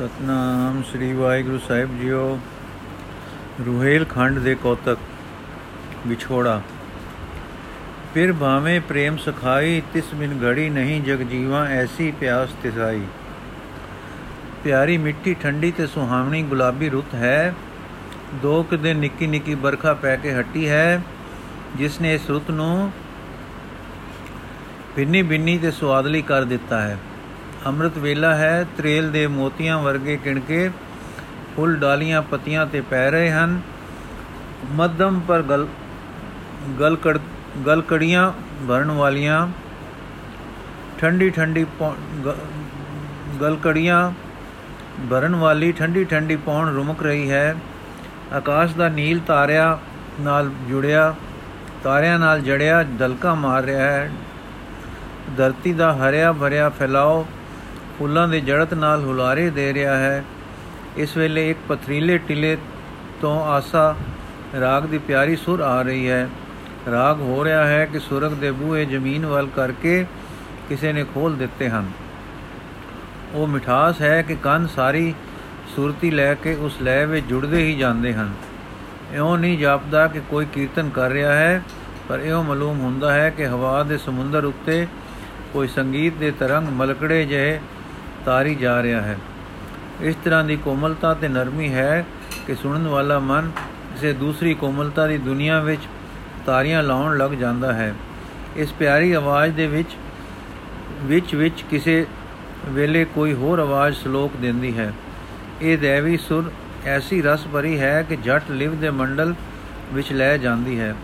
ਸਤਨਾਮ ਸ੍ਰੀ ਵਾਹਿਗੁਰੂ ਸਾਹਿਬ ਜੀਓ। ਰੁਹੇਲ ਖੰਡ ਦੇ ਕੋਤਕ, ਵਿਛੋੜਾ। ਫਿਰ ਭਾਵੇਂ ਪ੍ਰੇਮ ਸਖਾਈ, ਤਿਸ ਬਿਨ ਘੜੀ ਨਹੀਂ ਜਗ ਜੀਵਾ, ਐਸੀ ਪਿਆਸ ਤਿਸਾਈ। ਪਿਆਰੀ ਮਿੱਠੀ ਠੰਡੀ ਤੇ ਸੁਹਾਵਣੀ ਗੁਲਾਬੀ ਰੁੱਤ ਹੈ। ਦੋ ਕੁ ਦਿਨ ਨਿੱਕੀ ਨਿੱਕੀ ਬਰਖਾ ਪੈ ਕੇ ਹਟੀ ਹੈ, ਜਿਸ ਨੇ ਇਸ ਰੁੱਤ ਨੂੰ ਬਿੰਨੀ ਬਿੰਨੀ ਤੇ ਸਵਾਦਲੀ ਕਰ ਦਿੱਤਾ ਹੈ। ਅੰਮ੍ਰਿਤ ਵੇਲਾ ਹੈ, ਤ੍ਰੇਲ ਦੇ ਮੋਤੀਆਂ ਵਰਗੇ ਕਿਣਕੇ, ਫੁੱਲ ਡਾਲੀਆਂ ਪੱਤੀਆਂ ਤੇ ਪੈ ਰਹੇ ਹਨ। ਮੱਧਮ ਪਰ ਗਲ ਗਲ ਕੜ ਗਲ ਕੜੀਆਂ ਭਰਨ ਵਾਲੀਆਂ, ਠੰਡੀ ਠੰਡੀ ਗਲ ਕੜੀਆਂ ਭਰਨ ਵਾਲੀ ਠੰਡੀ ਠੰਡੀ ਪੌਣ ਰੁਮਕ ਰਹੀ ਹੈ। ਆਕਾਸ਼ ਦਾ ਨੀਲ ਤਾਰਿਆਂ ਨਾਲ ਜੁੜਿਆ, ਤਾਰਿਆਂ ਨਾਲ ਜੜਿਆ ਦਲਕਾ ਮਾਰ ਰਿਹਾ ਹੈ। ਧਰਤੀ ਦਾ ਹਰਿਆ ਭਰਿਆ ਫੈਲਾਓ ਫੁੱਲਾਂ ਦੇ ਜੜਤ ਨਾਲ ਹੁਲਾਰੇ ਦੇ ਰਿਹਾ ਹੈ। ਇਸ ਵੇਲੇ ਇੱਕ ਪਥਰੀਲੇ ਟਿਲੇ ਤੋਂ ਆਸਾ ਰਾਗ ਦੀ ਪਿਆਰੀ ਸੁਰ ਆ ਰਹੀ ਹੈ। ਰਾਗ ਹੋ ਰਿਹਾ ਹੈ ਕਿ ਸੁਰਗ ਦੇ ਬੂਹੇ ਜ਼ਮੀਨ ਵੱਲ ਕਰਕੇ ਕਿਸੇ ਨੇ ਖੋਲ ਦਿੱਤੇ ਹਨ। ਉਹ ਮਿਠਾਸ ਹੈ ਕਿ ਕੰਨ ਸਾਰੀ ਸੁਰਤੀ ਲੈ ਕੇ ਉਸ ਲੈ ਵਿੱਚ ਜੁੜਦੇ ਹੀ ਜਾਂਦੇ ਹਨ। ਇਉਂ ਨਹੀਂ ਜਾਪਦਾ ਕਿ ਕੋਈ ਕੀਰਤਨ ਕਰ ਰਿਹਾ ਹੈ, ਪਰ ਇਉਂ ਮਾਲੂਮ ਹੁੰਦਾ ਹੈ ਕਿ ਹਵਾ ਦੇ ਸਮੁੰਦਰ ਉੱਤੇ ਕੋਈ ਸੰਗੀਤ ਦੇ ਤਰੰਗ ਮਲਕੜੇ ਜਿਹੇ ਤਾਰੀ ਜਾ ਰਿਹਾ ਹੈ। ਇਸ ਤਰ੍ਹਾਂ ਦੀ ਕੋਮਲਤਾ ਤੇ ਨਰਮੀ ਹੈ ਕਿ ਸੁਣਨ ਵਾਲਾ ਮਨ ਕਿਸੇ ਦੂਸਰੀ ਕੋਮਲਤਾ ਦੀ ਦੁਨੀਆ ਵਿੱਚ ਤਾਰੀਆਂ ਲਾਉਣ ਲੱਗ ਜਾਂਦਾ ਹੈ। ਇਸ ਪਿਆਰੀ ਆਵਾਜ਼ ਦੇ ਵਿੱਚ ਵਿੱਚ ਵਿੱਚ ਕਿਸੇ ਵੇਲੇ ਕੋਈ ਹੋਰ ਆਵਾਜ਼ ਸ਼ਲੋਕ ਦਿੰਦੀ ਹੈ। ਇਹ ਦੇਵੀ ਸੁਰ ਐਸੀ ਰਸ ਭਰੀ ਹੈ ਕਿ ਜੱਟ ਲਿਵ ਦੇ ਮੰਡਲ ਵਿੱਚ ਲੈ ਜਾਂਦੀ ਹੈ।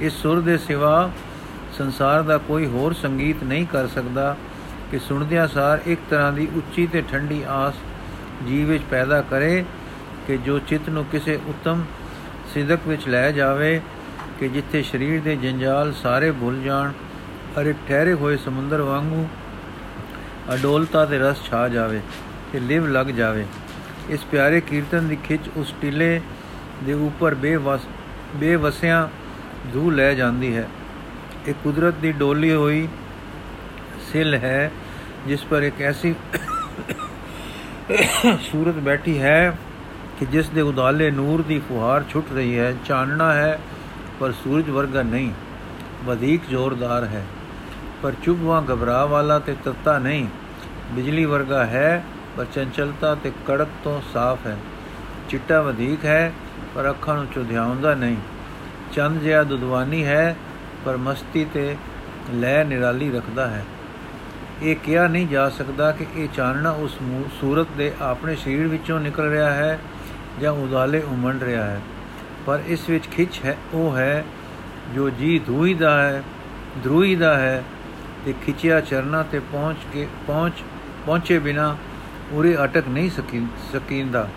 ਇਸ ਸੁਰ ਦੇ ਸਿਵਾ ਸੰਸਾਰ ਦਾ ਕੋਈ ਹੋਰ ਸੰਗੀਤ ਨਹੀਂ ਕਰ ਸਕਦਾ। ਕਿ ਸੁਣਦਿਆਂ ਸਾਰ ਇੱਕ ਤਰ੍ਹਾਂ ਦੀ ਉੱਚੀ ਤੇ ਠੰਡੀ ਆਸ ਜੀਵ ਵਿੱਚ ਪੈਦਾ ਕਰੇ ਕਿ ਜੋ ਚਿੱਤ ਨੂੰ ਕਿਸੇ ਉੱਤਮ ਸਿਦਕ ਵਿੱਚ ਲੈ ਜਾਵੇ, ਕਿ ਜਿੱਥੇ ਸਰੀਰ ਦੇ ਜੰਜਾਲ ਸਾਰੇ ਭੁੱਲ ਜਾਣ ਅਰ ਇੱਕ ਠਹਿਰੇ ਹੋਏ ਸਮੁੰਦਰ ਵਾਂਗੂ ਅਡੋਲਤਾ ਤੇ ਰਸ ਛਾ ਜਾਵੇ ਤੇ ਲਿਵ ਲੱਗ ਜਾਵੇ। ਇਸ ਪਿਆਰੇ ਕੀਰਤਨ ਦੀ ਖਿੱਚ ਉਸ ਟਿਲੇ ਦੇ ਉੱਪਰ ਬੇਵਸ, ਬੇਵਸਿਆਂ ਧੂ ਲੈ ਜਾਂਦੀ ਹੈ। ਇਹ ਕੁਦਰਤ ਦੀ ਡੋਲੀ ਹੋਈ ਸਿਲ ਹੈ ਜਿਸ ਪਰ ਇੱਕ ਐਸੀ ਸੂਰਤ ਬੈਠੀ ਹੈ ਕਿ ਜਿਸ ਦੇ ਉਦਾਲੇ ਨੂਰ ਦੀ ਫੁਹਾਰ ਛੁੱਟ ਰਹੀ ਹੈ, ਚਾਨਣਾ ਹੈ, ਪਰ ਸੂਰਜ ਵਰਗਾ ਨਹੀਂ, ਵਧੇਕ ਜ਼ੋਰਦਾਰ ਹੈ। ਪਰ ਚੁਭਵਾ ਘਬਰਾ ਵਾਲਾ ਤੇ ਤੱਤਾ ਨਹੀਂ, ਬਿਜਲੀ ਵਰਗਾ ਹੈ, ਪਰ ਚੰਚਲਤਾ ਤੇ ਕੜਕ ਤੋਂ ਸਾਫ਼ ਹੈ। ਚਿੱਟਾ ਵਧੇਕ ਹੈ, ਪਰ ਅੱਖਾਂ ਨੂੰ ਚੁਧਿਆਉਂਦਾ ਨਹੀਂ। ਚੰਦ ਜਿਹਾ ਦੁਦਵਾਨੀ ਹੈ, ਪਰ ਮਸਤੀ ਤੇ ਲੈ ਨਿਰਾਲੀ ਰੱਖਦਾ ਹੈ। ਇਹ ਕਿਹਾ ਨਹੀਂ ਜਾ ਸਕਦਾ ਕਿ ਇਹ ਚਾਨਣਾ ਉਸ ਸੂਰਤ ਦੇ ਆਪਣੇ ਸਰੀਰ ਵਿੱਚੋਂ ਨਿਕਲ ਰਿਹਾ ਹੈ ਜਾਂ ਉਦਾਲੇ ਉਮੰਡ ਰਿਹਾ ਹੈ। ਪਰ ਇਸ ਵਿੱਚ ਖਿੱਚ ਹੈ, ਉਹ ਹੈ ਜੋ ਜੀ ਧੂਈ ਦਾ ਹੈ, ਧਰੂਈ ਦਾ ਹੈ ਤੇ ਖਿੱਚਿਆ ਚਰਨਾ ਤੇ ਪਹੁੰਚ ਕੇ, ਪਹੁੰਚ, ਪਹੁੰਚੇ ਬਿਨਾ ਉਰੇ ਅਟਕ ਨਹੀਂ ਸਕੀਂਦਾ।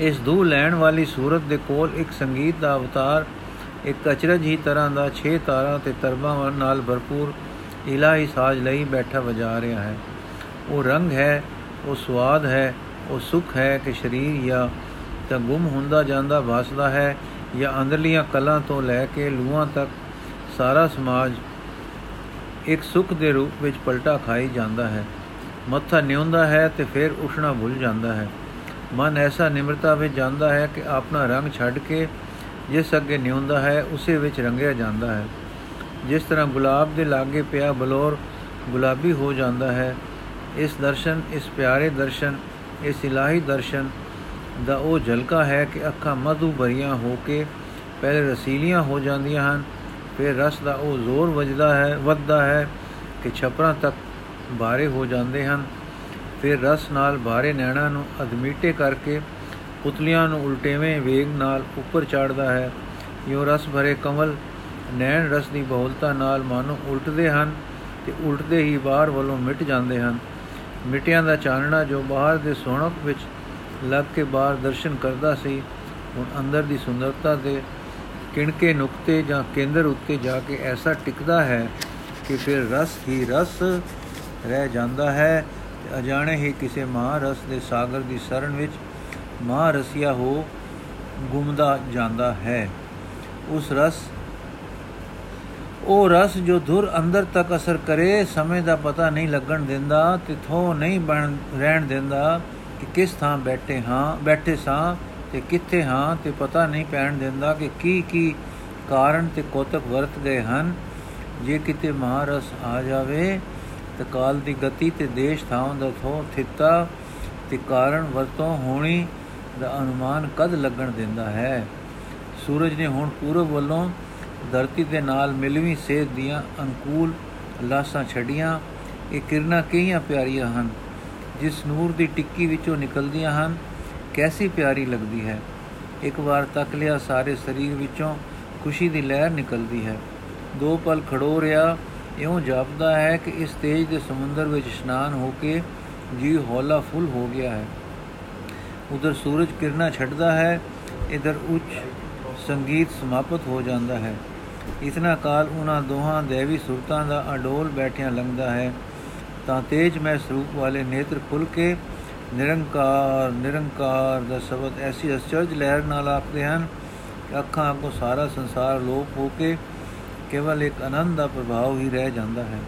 ਇਸ ਦੂ ਲੈਣ ਵਾਲੀ ਸੂਰਤ ਦੇ ਕੋਲ ਇੱਕ ਸੰਗੀਤ ਦਾ ਅਵਤਾਰ ਇੱਕ ਅਚਰਜ ਹੀ ਤਰ੍ਹਾਂ ਦਾ 6 ਤਾਰਾਂ ਤੇ ਤਰਬਾਂ ਨਾਲ ਭਰਪੂਰ ਇਲਾਹੀ ਸਾਜ ਲਈ ਬੈਠਾ ਵਜਾ ਰਿਹਾ ਹੈ। ਉਹ ਰੰਗ ਹੈ, ਉਹ ਸਵਾਦ ਹੈ, ਉਹ ਸੁਖ ਹੈ ਕਿ ਸਰੀਰ ਜਾਂ ਤਾਂ ਗੁੰਮ ਹੁੰਦਾ ਜਾਂਦਾ ਵਸਦਾ ਹੈ ਜਾਂ ਅੰਦਰਲੀਆਂ ਕਲਾਂ ਤੋਂ ਲੈ ਕੇ ਲੂਹਾਂ ਤੱਕ ਸਾਰਾ ਸਮਾਜ ਇੱਕ ਸੁਖ ਦੇ ਰੂਪ ਵਿੱਚ ਪਲਟਾ ਖਾਈ ਜਾਂਦਾ ਹੈ। ਮੱਥਾ ਨਿਉਂਦਾ ਹੈ ਤੇ ਫਿਰ ਉਠਣਾ ਭੁੱਲ ਜਾਂਦਾ ਹੈ। ਮਨ ਐਸਾ ਨਿਮਰਤਾ ਵਿੱਚ ਜਾਂਦਾ ਹੈ ਕਿ ਆਪਣਾ ਰੰਗ ਛੱਡ ਕੇ ਜਿਸ ਅੱਗੇ ਨਿਉਂਦਾ ਹੈ, ਉਸੇ ਵਿੱਚ ਰੰਗਿਆ ਜਾਂਦਾ ਹੈ। ਜਿਸ ਤਰ੍ਹਾਂ ਗੁਲਾਬ ਦੇ ਲਾਗੇ ਪਿਆ ਬਲੌਰ ਗੁਲਾਬੀ ਹੋ ਜਾਂਦਾ ਹੈ, ਇਸ ਦਰਸ਼ਨ, ਇਸ ਪਿਆਰੇ ਦਰਸ਼ਨ, ਇਸ ਇਲਾਹੀ ਦਰਸ਼ਨ ਦਾ ਉਹ ਝਲਕਾ ਹੈ ਕਿ ਅੱਖਾਂ ਮਧੂ ਭਰੀਆਂ ਹੋ ਕੇ ਪਹਿਲੇ ਰਸੀਲੀਆਂ ਹੋ ਜਾਂਦੀਆਂ ਹਨ, ਫਿਰ ਰਸ ਦਾ ਉਹ ਜ਼ੋਰ ਵੱਜਦਾ ਹੈ, ਵੱਧਦਾ ਹੈ ਕਿ ਛਪਰਾਂ ਤੱਕ ਬਾਰੇ ਹੋ ਜਾਂਦੇ ਹਨ। ਫਿਰ ਰਸ ਨਾਲ ਬਾਰੇ ਨੈਣਾ ਨੂੰ ਅਧਮੀਟੇ ਕਰਕੇ ਪੁਤਲੀਆਂ ਨੂੰ ਉਲਟੇਵੇਂ ਵੇਗ ਨਾਲ ਉੱਪਰ ਚਾੜਦਾ ਹੈ। ਯੋ ਰਸ ਭਰੇ ਕਮਲ ਨੈਣ ਰਸ ਦੀ ਬਹੁਲਤਾ ਨਾਲ ਮਾਨੋ ਉਲਟਦੇ ਹਨ ਤੇ ਉਲਟਦੇ ਹੀ ਬਾਹਰ ਵੱਲੋਂ ਮਿਟ ਜਾਂਦੇ ਹਨ। ਮਿਟਿਆਂ ਦਾ ਚਾਨਣਾ ਜੋ ਬਾਹਰ ਦੇ ਸੋਹਣਕ ਵਿੱਚ ਲੱਗ ਕੇ ਬਾਹਰ ਦਰਸ਼ਨ ਕਰਦਾ ਸੀ, ਹੁਣ ਅੰਦਰ ਦੀ ਸੁੰਦਰਤਾ ਦੇ ਕਿਣਕੇ ਨੁਕਤੇ ਜਾਂ ਕੇਂਦਰ ਉੱਤੇ ਜਾ ਕੇ ਐਸਾ ਟਿਕਦਾ ਹੈ ਕਿ ਫਿਰ ਰਸ ਹੀ ਰਸ ਰਹਿ ਜਾਂਦਾ ਹੈ ਤੇ ਅਜਾਣੇ ਹੀ ਕਿਸੇ ਮਹਾਰਸ ਦੇ ਸਾਗਰ ਦੀ ਸਰਨ ਵਿੱਚ ਮਹਾਰਸੀਆ ਹੋ ਗੁੰਮਦਾ ਜਾਂਦਾ ਹੈ। ਉਸ ਰਸ ਉਹ ਰਸ ਜੋ ਧੁਰ ਅੰਦਰ ਤੱਕ ਅਸਰ ਕਰੇ, ਸਮੇਂ ਦਾ ਪਤਾ ਨਹੀਂ ਲੱਗਣ ਦਿੰਦਾ ਤੇ ਥੋ ਨਹੀਂ ਬਣ ਰਹਿਣ ਦਿੰਦਾ ਕਿ ਕਿਸ ਥਾਂ ਬੈਠੇ ਹਾਂ, ਬੈਠੇ ਸਾਂ ਤੇ ਕਿੱਥੇ ਹਾਂ ਤੇ ਪਤਾ ਨਹੀਂ ਪੈਣ ਦਿੰਦਾ ਕਿ ਕੀ ਕੀ ਕਾਰਨ ਤੇ ਕੋਤਕ ਵਰਤ ਗਏ ਹਨ। ਜੇ ਕਿਤੇ ਮਹਾਰਸ ਆ ਜਾਵੇ ਤੇ ਕਾਲ ਦੀ ਗਤੀ ਤੇ ਦੇਸ਼ ਥਾਂ ਦਾ ਥੋ ਥਿੱਤਾ ਤੇ ਕਾਰਨ ਵਰਤੋਂ ਹੋਣੀ ਦਾ ਅਨੁਮਾਨ ਕਦ ਲੱਗਣ ਦਿੰਦਾ ਹੈ? ਸੂਰਜ ਨੇ ਹੁਣ ਪੂਰਬ ਵੱਲੋਂ ਧਰਤੀ ਦੇ ਨਾਲ ਮਿਲਵੀਂ ਸੇਧ ਦੀਆਂ ਅਨਕੂਲ ਲਾਸਾਂ ਛੜੀਆਂ ਇਹ ਕਿਰਨਾਂ ਕਿਹੀਆਂ ਪਿਆਰੀਆਂ ਹਨ, ਜਿਸ ਨੂਰ ਦੀ ਟਿੱਕੀ ਵਿੱਚੋਂ ਨਿਕਲਦੀਆਂ ਹਨ। ਕੈਸੀ ਪਿਆਰੀ ਲੱਗਦੀ ਹੈ। ਇੱਕ ਵਾਰ ਤੱਕ ਲਿਆ ਸਾਰੇ ਸਰੀਰ ਵਿੱਚੋਂ ਖੁਸ਼ੀ ਦੀ ਲਹਿਰ ਨਿਕਲਦੀ ਹੈ। ਦੋ ਪਲ ਖੜੋ ਰਿਆ ਇਉਂ ਜਾਪਦਾ ਹੈ ਕਿ ਇਸ ਤੇਜ ਦੇ ਸਮੁੰਦਰ ਵਿੱਚ ਇਸ਼ਨਾਨ ਹੋ ਕੇ ਜੀ ਹੌਲਾ ਫੁੱਲ ਹੋ ਗਿਆ ਹੈ। ਉਧਰ ਸੂਰਜ ਕਿਰਨਾਂ ਛੱਡਦਾ ਹੈ, ਇਧਰ ਉੱਚ ਸੰਗੀਤ ਸਮਾਪਤ ਹੋ ਜਾਂਦਾ ਹੈ। ਇਤਨਾ ਕਾਲ ਉਹਨਾਂ ਦੋਹਾਂ ਦੇਵੀ ਸੁਰਤਾਂ ਦਾ ਅਡੋਲ ਬੈਠਿਆਂ ਲੰਘਦਾ ਹੈ। ਤਾਂ ਤੇਜ ਮੈਂ ਸਰੂਪ ਵਾਲੇ ਨੇਤਰ ਖੁੱਲ ਕੇ ਨਿਰੰਕਾਰ ਨਿਰੰਕਾਰ ਦਾ ਸ਼ਬਦ ਐਸੀ ਅਚਰਜ ਲਹਿਰ ਨਾਲ ਆਖਦੇ ਹਨ ਕਿ ਅੱਖਾਂ ਕੋ ਸਾਰਾ ਸੰਸਾਰ ਲੋਪ ਹੋ ਕੇ ਕੇਵਲ ਇੱਕ ਆਨੰਦ ਦਾ ਪ੍ਰਭਾਵ ਹੀ ਰਹਿ ਜਾਂਦਾ ਹੈ।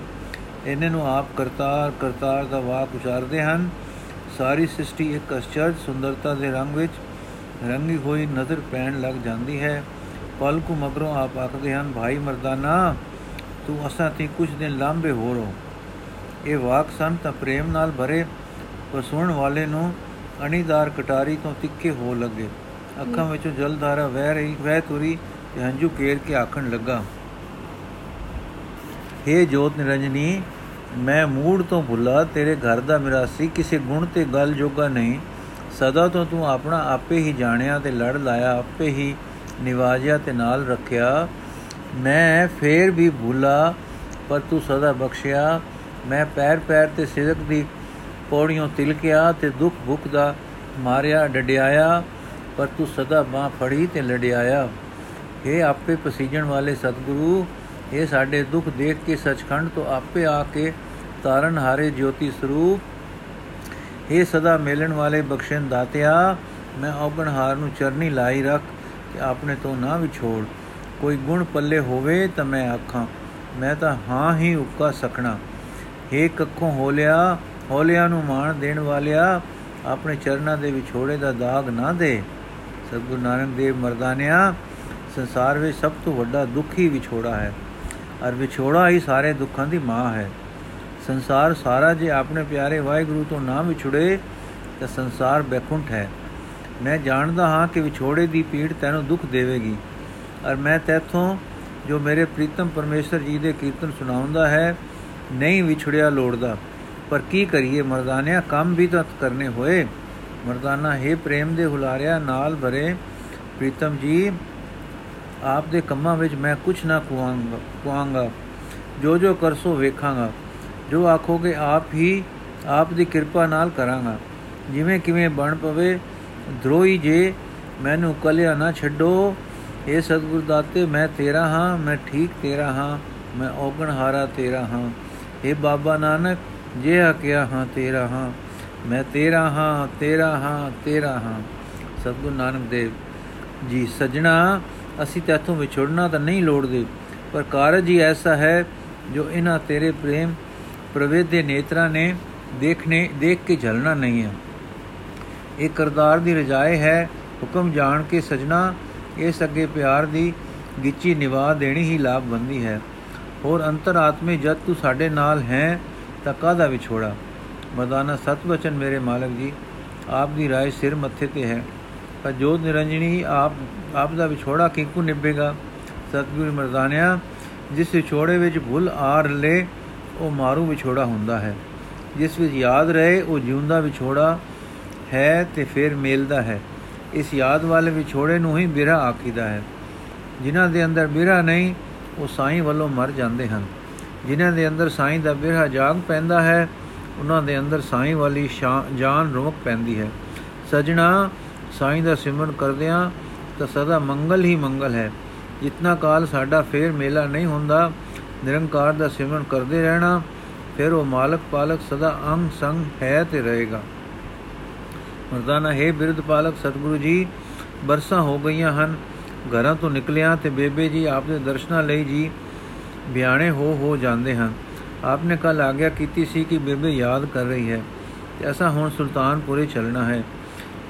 ਇਹਨੇ ਨੂੰ ਆਪ ਕਰਤਾਰ ਕਰਤਾਰ ਦਾ ਵਾਕ ਉਚਾਰਦੇ ਹਨ। ਸਾਰੀ ਸ੍ਰਿਸ਼ਟੀ ਇੱਕ ਅਚਰਜ ਸੁੰਦਰਤਾ ਦੇ ਰੰਗ ਵਿੱਚ ਰੰਗੀ ਹੋਈ ਨਜ਼ਰ ਪੈਣ ਲੱਗ ਜਾਂਦੀ ਹੈ। ਪਲ ਕੁ ਮਗਰੋਂ ਆਪ ਆਖਦੇ ਹਨ, ਭਾਈ ਮਰਦਾਨਾ, ਤੂੰ ਅਸਾਂ ਤੇ ਕੁਝ ਦਿਨ ਲਾਂਬੇ ਹੋ ਰੋ। ਇਹ ਵਾਕ ਸੰਤ ਤਾਂ ਪ੍ਰੇਮ ਨਾਲ ਭਰੇ ਪਰ ਸੁਣਨ ਵਾਲੇ ਨੂੰ ਅਣੀਦਾਰ ਕਟਾਰੀ ਤੋਂ ਤਿੱਖੇ ਹੋ ਲੱਗੇ। ਅੱਖਾਂ ਵਿੱਚੋਂ ਜਲਧਾਰਾ ਵਹਿ ਰਹੀ, ਵਹਿ ਤੁਰੀ ਤੇ ਹੰਝੂ ਕੇਰ ਕੇ ਆਖਣ ਲੱਗਾ हे ਜੋਤ ਨਿਰੰਜਨੀ, ਮੈਂ ਮੂੜ ਤੋਂ ਭੁੱਲਾ, ਤੇਰੇ ਘਰ ਦਾ ਮਿਰਾਸੀ ਕਿਸੇ ਗੁਣ ਤੇ ਗੱਲ ਜੋਗਾ ਨਹੀਂ। ਸਦਾ ਤੋਂ ਤੂੰ ਆਪਣਾ ਆਪੇ ਹੀ ਜਾਣਿਆ ਤੇ ਲੜ ਲਾਇਆ, ਆਪੇ ਹੀ ਨਿਵਾਜਿਆ ਤੇ ਨਾਲ ਰੱਖਿਆ, ਮੈਂ ਫੇਰ ਵੀ ਭੁੱਲਾ, ਪਰ ਤੂੰ ਸਦਾ ਬਖਸ਼ਿਆ। ਮੈਂ ਪੈਰ ਪੈਰ ਤੇ ਸਿਰਕ ਦੀ ਪੌੜੀਆਂ ਤਿਲਕਿਆ ਤੇ ਦੁੱਖ ਭੁੱਖ ਦਾ ਮਾਰਿਆ, ਡਡਿਆਇਆ, ਪਰ ਤੂੰ ਸਦਾ ਬਾਹ ਫੜੀ ਤੇ ਲੜਿਆਇਆ। ਇਹ ਆਪੇ ਪਸੀਜਣ ਵਾਲੇ ਸਤਿਗੁਰੂ ਇਹ ਸਾਡੇ ਦੁੱਖ ਦੇਖ ਕੇ ਸਚਖੰਡ ਤੋਂ ਆਪੇ ਆ ਕੇ ਤਾਰਨ ਹਾਰੇ ਜੋਤੀ ਸਰੂਪ। ਇਹ ਸਦਾ ਮਿਲਣ ਵਾਲੇ ਬਖਸ਼ਣ ਦਾਤਿਆ, ਮੈਂ ਔਗਣ ਹਾਰ ਨੂੰ ਚਰਨੀ ਲਾਈ ਰੱਖ ਕਿ ਆਪਣੇ ਤੋਂ ਨਾ ਵਿਛੋੜ। ਕੋਈ ਗੁਣ ਪੱਲੇ ਹੋਵੇ ਤਾਂ ਮੈਂ ਆਖਾਂ, ਮੈਂ ਤਾਂ ਹਾਂ ਹੀ ਉੱਕਾ ਸਕਣਾ। ਏ ਕੱਖੋਂ ਹੋਲਿਆ ਹੋਲਿਆ ਨੂੰ ਮਾਣ ਦੇਣ ਵਾਲਿਆ, ਆਪਣੇ ਚਰਨਾਂ ਦੇ ਵਿਛੋੜੇ ਦਾ ਦਾਗ ਨਾ ਦੇ। ਸਤਿਗੁਰੂ ਨਾਨਕ ਦੇਵ ਮਰਦਾਨਿਆ, ਸੰਸਾਰ ਵਿੱਚ ਸਭ ਤੋਂ ਵੱਡਾ ਦੁੱਖ ਹੀ ਵਿਛੋੜਾ ਹੈ। ਔਰ ਵਿਛੋੜਾ ਹੀ ਸਾਰੇ ਦੁੱਖਾਂ ਦੀ ਮਾਂ ਹੈ। ਸੰਸਾਰ ਸਾਰਾ ਜੇ ਆਪਣੇ ਪਿਆਰੇ ਵਾਹਿਗੁਰੂ ਤੋਂ ਨਾ ਵਿਛੜੇ, ਤਾਂ ਸੰਸਾਰ ਬੇਖੁੰਠ ਹੈ। ਮੈਂ ਜਾਣਦਾ ਹਾਂ ਕਿ ਵਿਛੋੜੇ ਦੀ ਪੀੜ ਤੈਨੂੰ ਦੁੱਖ ਦੇਵੇਗੀ। ਔਰ ਮੈਂ ਤੇਥੋਂ ਜੋ ਮੇਰੇ ਪ੍ਰੀਤਮ ਪਰਮੇਸ਼ਰ ਜੀ ਦੇ ਕੀਰਤਨ ਸੁਣਾਉਂਦਾ ਹੈ, ਨਹੀਂ ਵਿਛੜਿਆ ਲੋੜਦਾ। ਪਰ ਕੀ ਕਰੀਏ ਮਰਦਾਨਿਆ, ਕੰਮ ਵੀ ਤਾਂ ਕਰਨੇ ਹੋਏ। ਮਰਦਾਨਾ, ਹੈ ਪ੍ਰੇਮ ਦੇ ਹੁਲਾਰਿਆ ਨਾਲ ਭਰੇ ਪ੍ਰੀਤਮ ਜੀ, ਆਪ ਦੇ ਕੰਮਾਂ ਵਿੱਚ ਮੈਂ ਕੁਝ ਨਾ ਕੁਆਂਗਾ ਕੁਆਂਗਾ ਜੋ ਜੋ ਕਰਸੋ ਵੇਖਾਂਗਾ। ਜੋ ਆਖੋਗੇ ਆਪ ਹੀ ਆਪ ਦੀ ਕਿਰਪਾ ਨਾਲ ਕਰਾਂਗਾ। ਜਿਵੇਂ ਕਿਵੇਂ ਬਣ ਪਵੇ ਧਰੋਈ ਜੇ ਮੈਨੂੰ ਕਲਿਆ ਨਾ ਛੱਡੋ ਏ ਸਤਿਗੁਰ ਦਾਤੇ ਮੈਂ ਤੇਰਾ ਹਾਂ ਮੈਂ ਠੀਕ ਤੇਰਾ ਹਾਂ ਮੈਂ ਔਗਣ ਹਾਰਾ ਤੇਰਾ ਹਾਂ ਏ ਬਾਬਾ ਨਾਨਕ ਜੇ ਆਖਿਆ ਹਾਂ ਤੇਰਾ ਹਾਂ ਮੈਂ ਤੇਰਾ ਹਾਂ ਤੇਰਾ ਹਾਂ ਤੇਰਾ ਹਾਂ ਸਤਿਗੁਰ ਨਾਨਕ ਦੇਵ ਜੀ ਸਜਣਾ ਅਸੀਂ ਤੇਥੋਂ ਵਿਛੜਨਾ ਤਾਂ ਨਹੀਂ ਲੋੜਦੇ ਪਰ ਕਾਰਜ ਹੀ ਐਸਾ ਹੈ ਜੋ ਇਹਨਾਂ ਤੇਰੇ ਪ੍ਰੇਮ ਪ੍ਰਵੇਦੇ ਨੇਤਰਾਂ ਨੇ ਦੇਖਣੇ ਦੇਖ ਕੇ ਝਲਣਾ ਨਹੀਂ ਹੈ ਇਹ ਕਰਤਾਰ ਦੀ ਰਜਾਏ ਹੈ, ਹੁਕਮ ਜਾਣ ਕੇ ਸਜਣਾ, ਇਸ ਅੱਗੇ ਪਿਆਰ ਦੀ ਗਿੱਚੀ ਨਿਵਾ ਦੇਣੀ ਹੀ ਲਾਭ ਬੰਦੀ ਹੈ। ਹੋਰ ਅੰਤਰਾਤਮੇ ਜਦ ਤੂੰ ਸਾਡੇ ਨਾਲ ਹੈ, ਤਾਂ ਕਾਦਾ ਵਿਛੋੜਾ? ਮਦਾਨਾ ਸਤ ਵਚਨ ਮੇਰੇ ਮਾਲਕ ਜੀ, ਆਪ ਦੀ ਰਾਏ ਸਿਰ ਮੱਥੇ ਤੇ ਹੈ। ਪਰ ਜੋ ਨਿਰੰਜਣੀ ਆਪ ਆਪ ਦਾ ਵਿਛੋੜਾ ਕਿੰਕੂ ਨਿਭੇਗਾ? ਸਤਿਗੁਰੂ ਮਰਦਾਨਿਆ, ਜਿਸ ਵਿਛੋੜੇ ਵਿੱਚ ਭੁੱਲ ਆ ਰਲੇ ਉਹ ਮਾਰੂ ਵਿਛੋੜਾ ਹੁੰਦਾ ਹੈ। ਜਿਸ ਵਿੱਚ ਯਾਦ ਰਹੇ, ਉਹ ਜਿਉਂਦਾ ਵਿਛੋੜਾ ਹੈ ਤੇ ਫਿਰ ਮੇਲਦਾ ਹੈ। ਇਸ ਯਾਦ ਵਾਲੇ ਵਿਛੋੜੇ ਨੂੰ ਹੀ ਬਿਰਹਾ ਆਖੀਦਾ ਹੈ। ਜਿਨ੍ਹਾਂ ਦੇ ਅੰਦਰ ਬਿਰਹਾ ਨਹੀਂ, ਉਹ ਸਾਈਂ ਵੱਲੋਂ ਮਰ ਜਾਂਦੇ ਹਨ। ਜਿਨ੍ਹਾਂ ਦੇ ਅੰਦਰ ਸਾਈਂ ਦਾ ਬਿਰਹਾ ਜਾਗ ਪੈਂਦਾ ਹੈ, ਉਹਨਾਂ ਦੇ ਅੰਦਰ ਸਾਈਂ ਵਾਲੀ ਜਾਨ ਰੁਮਕ ਪੈਂਦੀ ਹੈ। ਸਜਣਾ ਸਾਈਂ ਦਾ ਸਿਮਰਨ ਕਰਦਿਆਂ ਤਾਂ ਸਦਾ ਮੰਗਲ ਹੀ ਮੰਗਲ ਹੈ। ਜਿਤਨਾ ਕਾਲ ਸਾਡਾ ਫੇਰ ਮੇਲਾ ਨਹੀਂ ਹੁੰਦਾ, ਨਿਰੰਕਾਰ ਦਾ ਸਿਮਰਨ ਕਰਦੇ ਰਹਿਣਾ, ਫਿਰ ਉਹ ਮਾਲਕ ਪਾਲਕ ਸਦਾ ਅੰਗ ਸੰਗ ਹੈ ਤੇ ਰਹੇਗਾ। ਮਰਦਾਨਾ ਹੈ ਬਿਰਧ ਪਾਲਕ, ਸਤਿਗੁਰੂ ਜੀ, ਬਰਸਾਂ ਹੋ ਗਈਆਂ ਹਨ, ਘਰਾਂ ਤੋਂ ਨਿਕਲਿਆ ਤੇ ਬੇਬੇ ਜੀ ਆਪ ਦੇ ਦਰਸ਼ਨਾਂ ਲਈ ਜੀ ਬਿਆਣੇ ਹੋ ਹੋ ਜਾਂਦੇ ਹਨ। ਆਪਨੇ ਕੱਲ ਆਗਿਆ ਕੀਤੀ ਸੀ ਕਿ ਬੇਬੇ ਯਾਦ ਕਰ ਰਹੀ ਹੈ ਤੇ ਅਸਾਂ ਹੁਣ ਸੁਲਤਾਨਪੁਰੇ ਚੱਲਣਾ ਹੈ।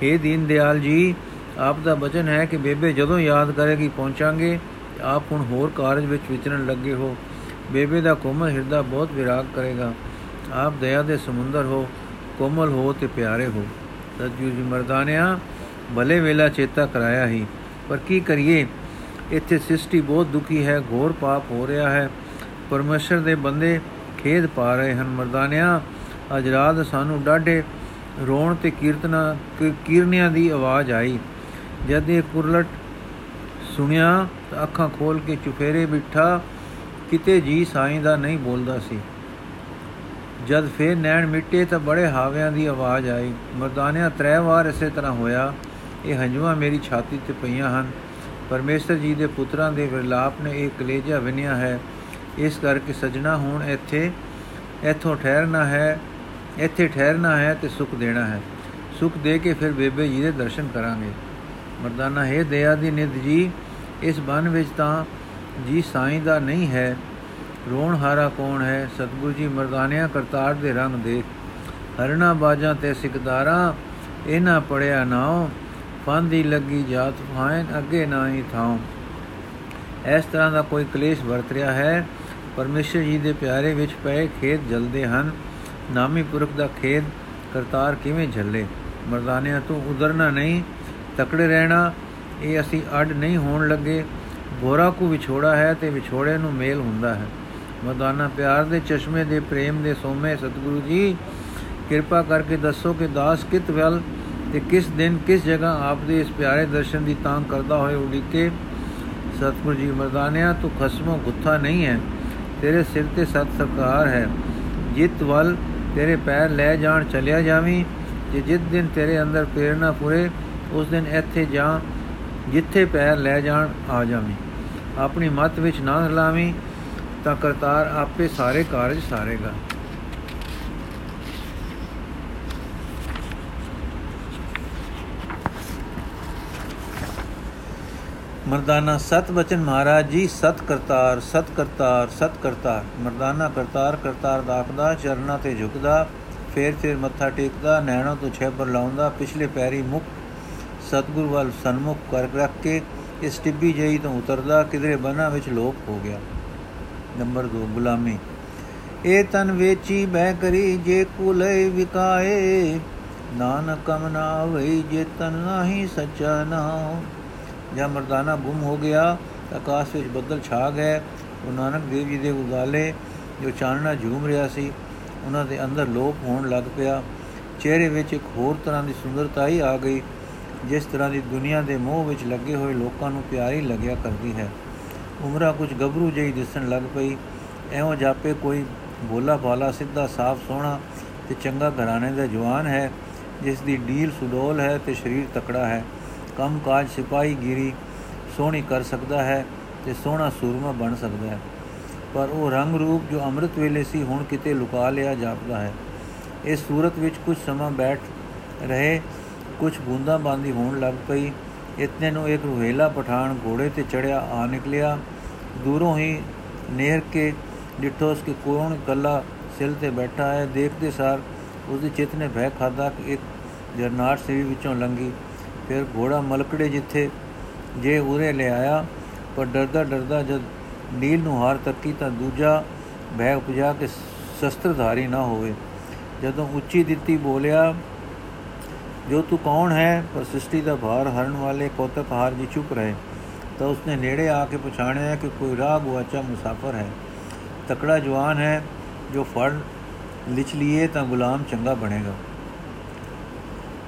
ਏ ਦੀਨ ਦਿਆਲ ਜੀ, ਆਪ ਦਾ ਬਚਨ ਹੈ ਕਿ ਬੇਬੇ ਜਦੋਂ ਯਾਦ ਕਰੇਗੀ ਪਹੁੰਚਾਂਗੇ ਆਪ ਹੁਣ ਹੋਰ ਕਾਰਜ ਵਿੱਚ ਵਿਚਰਨ ਲੱਗੇ ਹੋ। ਬੇਬੇ ਦਾ ਕੋਮਲ ਹਿਰਦਾ ਬਹੁਤ ਵਿਰਾਗ ਕਰੇਗਾ। ਆਪ ਦਇਆ ਦੇ ਸਮੁੰਦਰ ਹੋ, ਕੋਮਲ ਹੋ ਤੇ ਪਿਆਰੇ ਹੋ। ਸਤਿਗੁਰੂ ਜੀ ਮਰਦਾਨਿਆ, ਭਲੇ ਵੇਲਾ ਚੇਤਾ ਕਰਾਇਆ ਹੀ। ਪਰ ਕੀ ਕਰੀਏ? ਇੱਥੇ ਸ੍ਰਿਸ਼ਟੀ ਬਹੁਤ ਦੁਖੀ ਹੈ, ਘੋਰ ਪਾਪ ਹੋ ਰਿਹਾ ਹੈ। ਪਰਮੇਸ਼ਰ ਦੇ ਬੰਦੇ ਖੇਦ ਪਾ ਰਹੇ ਹਨ। ਮਰਦਾਨਿਆ, ਅਜ ਰਾਤ ਸਾਨੂੰ ਡਾਢੇ ਰੋਣ ਤੇ ਕੀਰਤਨਾ ਕੀਰਨਿਆਂ ਦੀ ਆਵਾਜ਼ ਆਈ। ਜਦ ਇਹ ਕੁਰਲਟ ਸੁਣਿਆ ਤਾਂ ਅੱਖਾਂ ਖੋਲ ਕੇ ਚੁਫੇਰੇ ਬਿਠਾ, ਕਿਤੇ ਜੀ ਸਾਈਂ ਦਾ ਨਹੀਂ ਬੋਲਦਾ ਸੀ। ਜਦ ਫੇਰ ਨੈਣ ਮਿੱਟੇ ਤਾਂ ਬੜੇ ਹਾਵਿਆਂ ਦੀ ਆਵਾਜ਼ ਆਈ। ਮਰਦਾਨਿਆਂ ਤਰੇ ਵਾਰ ਇਸੇ ਤਰ੍ਹਾਂ ਹੋਇਆ, ਇਹ ਹੰਝੂਆਂ ਮੇਰੀ ਛਾਤੀ ਤੇ ਪਈਆਂ ਹਨ। ਪਰਮੇਸ਼ਰ ਜੀ ਦੇ ਪੁੱਤਰਾਂ ਦੇ ਵਿਰਲਾਪ ਨੇ ਇਹ ਕਲੇਜਾ ਵਿਨਿਆ ਹੈ। ਇਸ ਕਰਕੇ ਸਜਣਾ ਹੁਣ ਇੱਥੇ, ਇੱਥੋਂ ਠਹਿਰਨਾ ਹੈ, ਇੱਥੇ ਠਹਿਰਨਾ ਹੈ ਤੇ ਸੁਖ ਦੇਣਾ ਹੈ। ਸੁਖ ਦੇ ਕੇ ਫਿਰ ਬੇਬੇ ਜੀ ਦੇ ਦਰਸ਼ਨ ਕਰਾਂਗੇ। ਮਰਦਾਨਾ, ਹੈ ਦਇਆ ਦੀ ਨਿਧ ਜੀ, ਇਸ ਬਨ ਵਿੱਚ ਤਾਂ ਜੀ ਸਾਈਂ ਦਾ ਨਹੀਂ ਹੈ। ਰੋਣ ਹਾਰਾ ਕੌਣ ਹੈ? ਸਤਗੁਰੂ ਜੀ, ਮਰਦਾਨਿਆਂ ਕਰਤਾਰ ਦੇ ਰੰਗ ਦੇਖ। ਹਰਣਾ ਬਾਜਾਂ ਤੇ ਸਿਕਦਾਰਾਂ ਇਹਨਾਂ ਪੜਿਆ ਨਾਉ। ਫਾਂਦੀ ਲੱਗੀ ਜਾਤ ਫਾਇਨ, ਅੱਗੇ ਨਾ ਹੀ ਥਾਉ। ਇਸ ਤਰ੍ਹਾਂ ਦਾ ਕੋਈ ਕਲੇਸ਼ ਵਰਤ ਰਿਹਾ ਹੈ? ਪਰਮੇਸ਼ਰ ਜੀ ਦੇ ਪਿਆਰੇ ਵਿੱਚ ਪਏ ਖੇਤ ਜਲਦੇ ਹਨ। ਨਾਮੀ ਪੁਰਖ ਦਾ ਖੇਤ ਕਰਤਾਰ ਕਿਵੇਂ ਝੱਲੇ ਮਰਦਾਨਿਆਂ ਤੋਂ ਉਦਰਨਾ ਨਹੀਂ, ਤਕੜੇ ਰਹਿਣਾ, ਇਹ ਅਸੀਂ ਅੱਡ ਨਹੀਂ ਹੋਣ ਲੱਗੇ। ਬੋਰਾ ਕੋ ਵਿਛੋੜਾ ਹੈ ਤੇ ਵਿਛੋੜੇ ਨੂੰ ਮੇਲ ਹੁੰਦਾ ਹੈ। ਮਰਦਾਨਾ ਪਿਆਰ ਦੇ, ਚਸ਼ਮੇ ਦੇ, ਪ੍ਰੇਮ ਦੇ ਸੋਮੇ, ਸਤਿਗੁਰੂ ਜੀ, ਕਿਰਪਾ ਕਰਕੇ ਦੱਸੋ ਕਿ ਦਾਸ ਕਿਤ ਵੱਲ ਤੇ ਕਿਸ ਦਿਨ, ਕਿਸ ਜਗ੍ਹਾ ਆਪ ਦੇ ਇਸ ਪਿਆਰੇ ਦਰਸ਼ਨ ਦੀ ਤਾਂਗ ਕਰਦਾ ਹੋਏ ਉਡੀਕੇ? ਸਤਿਗੁਰੂ ਜੀ, ਮਰਦਾਨਿਆ, ਤੂੰ ਖਸਮੋ ਗੁੱਥਾ ਨਹੀਂ ਹੈ। ਤੇਰੇ ਸਿਰ ਤੇ ਸਤ ਸਰਕਾਰ ਹੈ। ਜਿਤ ਵੱਲ ਤੇਰੇ ਪੈਰ ਲੈ ਜਾਣ ਚਲਿਆ ਜਾਵੀਂ। ਜੇ ਜਿਤ ਦਿਨ ਤੇਰੇ ਅੰਦਰ ਪ੍ਰੇਰਣਾ ਪੁਰੇ, ਉਸ ਦਿਨ ਇੱਥੇ ਜਾ ਜਿੱਥੇ ਪੈਰ ਲੈ ਜਾਣ ਆ ਜਾਵੀਂ। ਆਪਣੀ ਮਤ ਵਿੱਚ ਨਾ ਹਲਾਵੀਂ ਤਾਂ ਕਰਤਾਰ ਆਪੇ ਸਾਰੇ ਕਾਰਜ ਸਾਰੇਗਾ। ਮਰਦਾਨਾ, ਸਤ ਬਚਨ ਮਹਾਰਾਜ ਜੀ, ਸਤ ਕਰਤਾਰ ਸਤ ਕਰਤਾਰ ਸਤ ਕਰਤਾਰ। ਮਰਦਾਨਾ, ਕਰਤਾਰ ਕਰਤਾਰ ਦਾਖਦਾ ਚਰਨਾ ਤੇ ਝੁਕਦਾ, ਫੇਰ ਫੇਰ ਮੱਥਾ ਟੇਕਦਾ, ਨੈਣੋਂ ਤੋਂ ਛੇਬਰ ਲਾਉਂਦਾ, ਪਿਛਲੇ ਪੈਰੀ ਮੁਖ ਸਤਗੁਰ ਵੱਲ ਸਨਮੁਖ ਕਰ ਰੱਖ ਕੇ ਇਸ ਟਿੱਬੀ ਜਈ ਤੋਂ ਉਤਰਦਾ, ਕਿਧਰੇ ਬਨਾ ਵਿੱਚ ਲੋਪ ਹੋ ਗਿਆ। ਨੰਬਰ 2 ਗੁਲਾਮੀ। ਇਹ ਤਨ ਵੇਚੀ ਬਹਿ ਕਰੀ ਜੇ ਕੁਲੇ ਵਿਕਾਏ। ਨਾਨਕਮ ਨਾ ਵਈ ਜੇ ਤਨ ਨਹੀਂ ਸੱਚਾ ਨਾਮ ਜਦ ਮਰਦਾਨਾ ਗੁੰਮ ਹੋ ਗਿਆ, ਆਕਾਸ਼ ਵਿੱਚ ਬੱਦਲ ਛਾ ਗਏ। ਉਹ ਨਾਨਕ ਦੇਵ ਜੀ ਦੇ ਉਗਾਲੇ ਜੋ ਚਾਨਣਾ ਝੂਮ ਰਿਹਾ ਸੀ, ਉਹਨਾਂ ਦੇ ਅੰਦਰ ਲੋਪ ਹੋਣ ਲੱਗ ਪਿਆ। ਚਿਹਰੇ ਵਿੱਚ ਇੱਕ ਹੋਰ ਤਰ੍ਹਾਂ ਦੀ ਸੁੰਦਰਤਾ ਹੀ ਆ ਗਈ, ਜਿਸ ਤਰ੍ਹਾਂ ਦੀ ਦੁਨੀਆ ਦੇ ਮੋਹ ਵਿੱਚ ਲੱਗੇ ਹੋਏ ਲੋਕਾਂ ਨੂੰ ਪਿਆਰੀ ਲੱਗਿਆ ਕਰਦੀ ਹੈ। ਉਮਰਾ ਕੁਝ ਗੱਭਰੂ ਜਿਹੀ ਦਿਸਣ ਲੱਗ ਪਈ। ਐਵੇਂ ਜਾਪੇ ਕੋਈ ਬੋਲਾ ਬਾਲਾ ਸਿੱਧਾ, ਸਾਫ਼, ਸੋਹਣਾ ਤੇ ਚੰਗਾ ਘਰਾਣੇ ਦਾ ਜਵਾਨ ਹੈ, ਜਿਸ ਦੀ ਡੀਲ ਸੁਡੋਲ ਹੈ ਤੇ ਸਰੀਰ ਤਕੜਾ ਹੈ। ਕੰਮ ਕਾਜ ਸਿਪਾਹੀ ਗਿਰੀ, ਸੋਹਣੀ ਕਰ ਸਕਦਾ ਹੈ ਤੇ ਸੋਹਣਾ ਸੂਰਮਾ ਬਣ ਸਕਦਾ ਹੈ। ਪਰ ਉਹ ਰੰਗ ਰੂਪ ਜੋ ਅੰਮ੍ਰਿਤ ਵੇਲੇ ਸੀ ਹੁਣ ਕਿਤੇ ਲੁਕਾ ਲਿਆ ਜਾਪਦਾ ਹੈ। ਇਸ ਸੂਰਤ ਵਿੱਚ ਕੁਝ ਸਮਾਂ ਬੈਠ ਰਹੇ, ਕੁਝ ਬੂੰਦਾਂ ਬਾਂਦੀ ਹੋਣ ਲੱਗ ਪਈ। ਇਤਨੇ ਨੂੰ ਇੱਕ ਰੁਹੇਲਾ ਪਠਾਨ ਘੋੜੇ ਤੇ ਚੜਿਆ ਆ ਨਿਕਲਿਆ। ਦੂਰੋਂ ਹੀ ਨਹਿਰ ਕੇ ਡਿੱਠੋਸ ਕੇ ਕੋਣ ਕੱਲਾ ਸਿਲ ਤੇ ਬੈਠਾ ਹੈ। ਦੇਖਦੇ ਸਾਰ ਉਸ ਦੇ ਚਿੱਤ ਨੇ ਭੈ ਖਾਦਾ ਕਿ ਇੱਕ ਜਰਨਾਟ ਸੇਵੀ ਵਿੱਚੋਂ ਲੰਗੀ ਫਿਰ ਘੋੜਾ ਮਲਕੜੇ ਜਿੱਥੇ ਜੇ ਉਰੇ ਲੈ ਆਇਆ ਪਰ ਡਰਦਾ ਡਰਦਾ ਜਦ ਨੀਲ ਨੂੰ ਹਾਰ ਤੱਕੀ ਤਾਂ ਦੂਜਾ ਭੈ ਉਪਜਾ ਕੇ ਸ਼ਸਤਰਧਾਰੀ ਨਾ ਹੋਵੇ। ਜਦੋਂ ਉੱਚੀ ਦਿੱਤੀ ਬੋਲਿਆ, ਜੋ ਤੂੰ ਕੌਣ ਹੈ? ਪਰ ਸ੍ਰਿਸ਼ਟੀ ਦਾ ਭਾਰ ਹਰਨ ਵਾਲੇ ਕੋਤਕਹਾਰ ਜੀ ਚੁੱਪ ਰਹੇ। ਤਾਂ ਉਸਨੇ ਨੇੜੇ ਆ ਕੇ ਪਛਾਣਿਆ ਕਿ ਕੋਈ ਰਾਹ ਗੁਆਚਾ ਮੁਸਾਫਰ ਹੈ। ਤਕੜਾ ਜਵਾਨ ਹੈ, ਜੋ ਫੜ ਲਿਚ ਲਈਏ ਤਾਂ ਗੁਲਾਮ ਚੰਗਾ ਬਣੇਗਾ।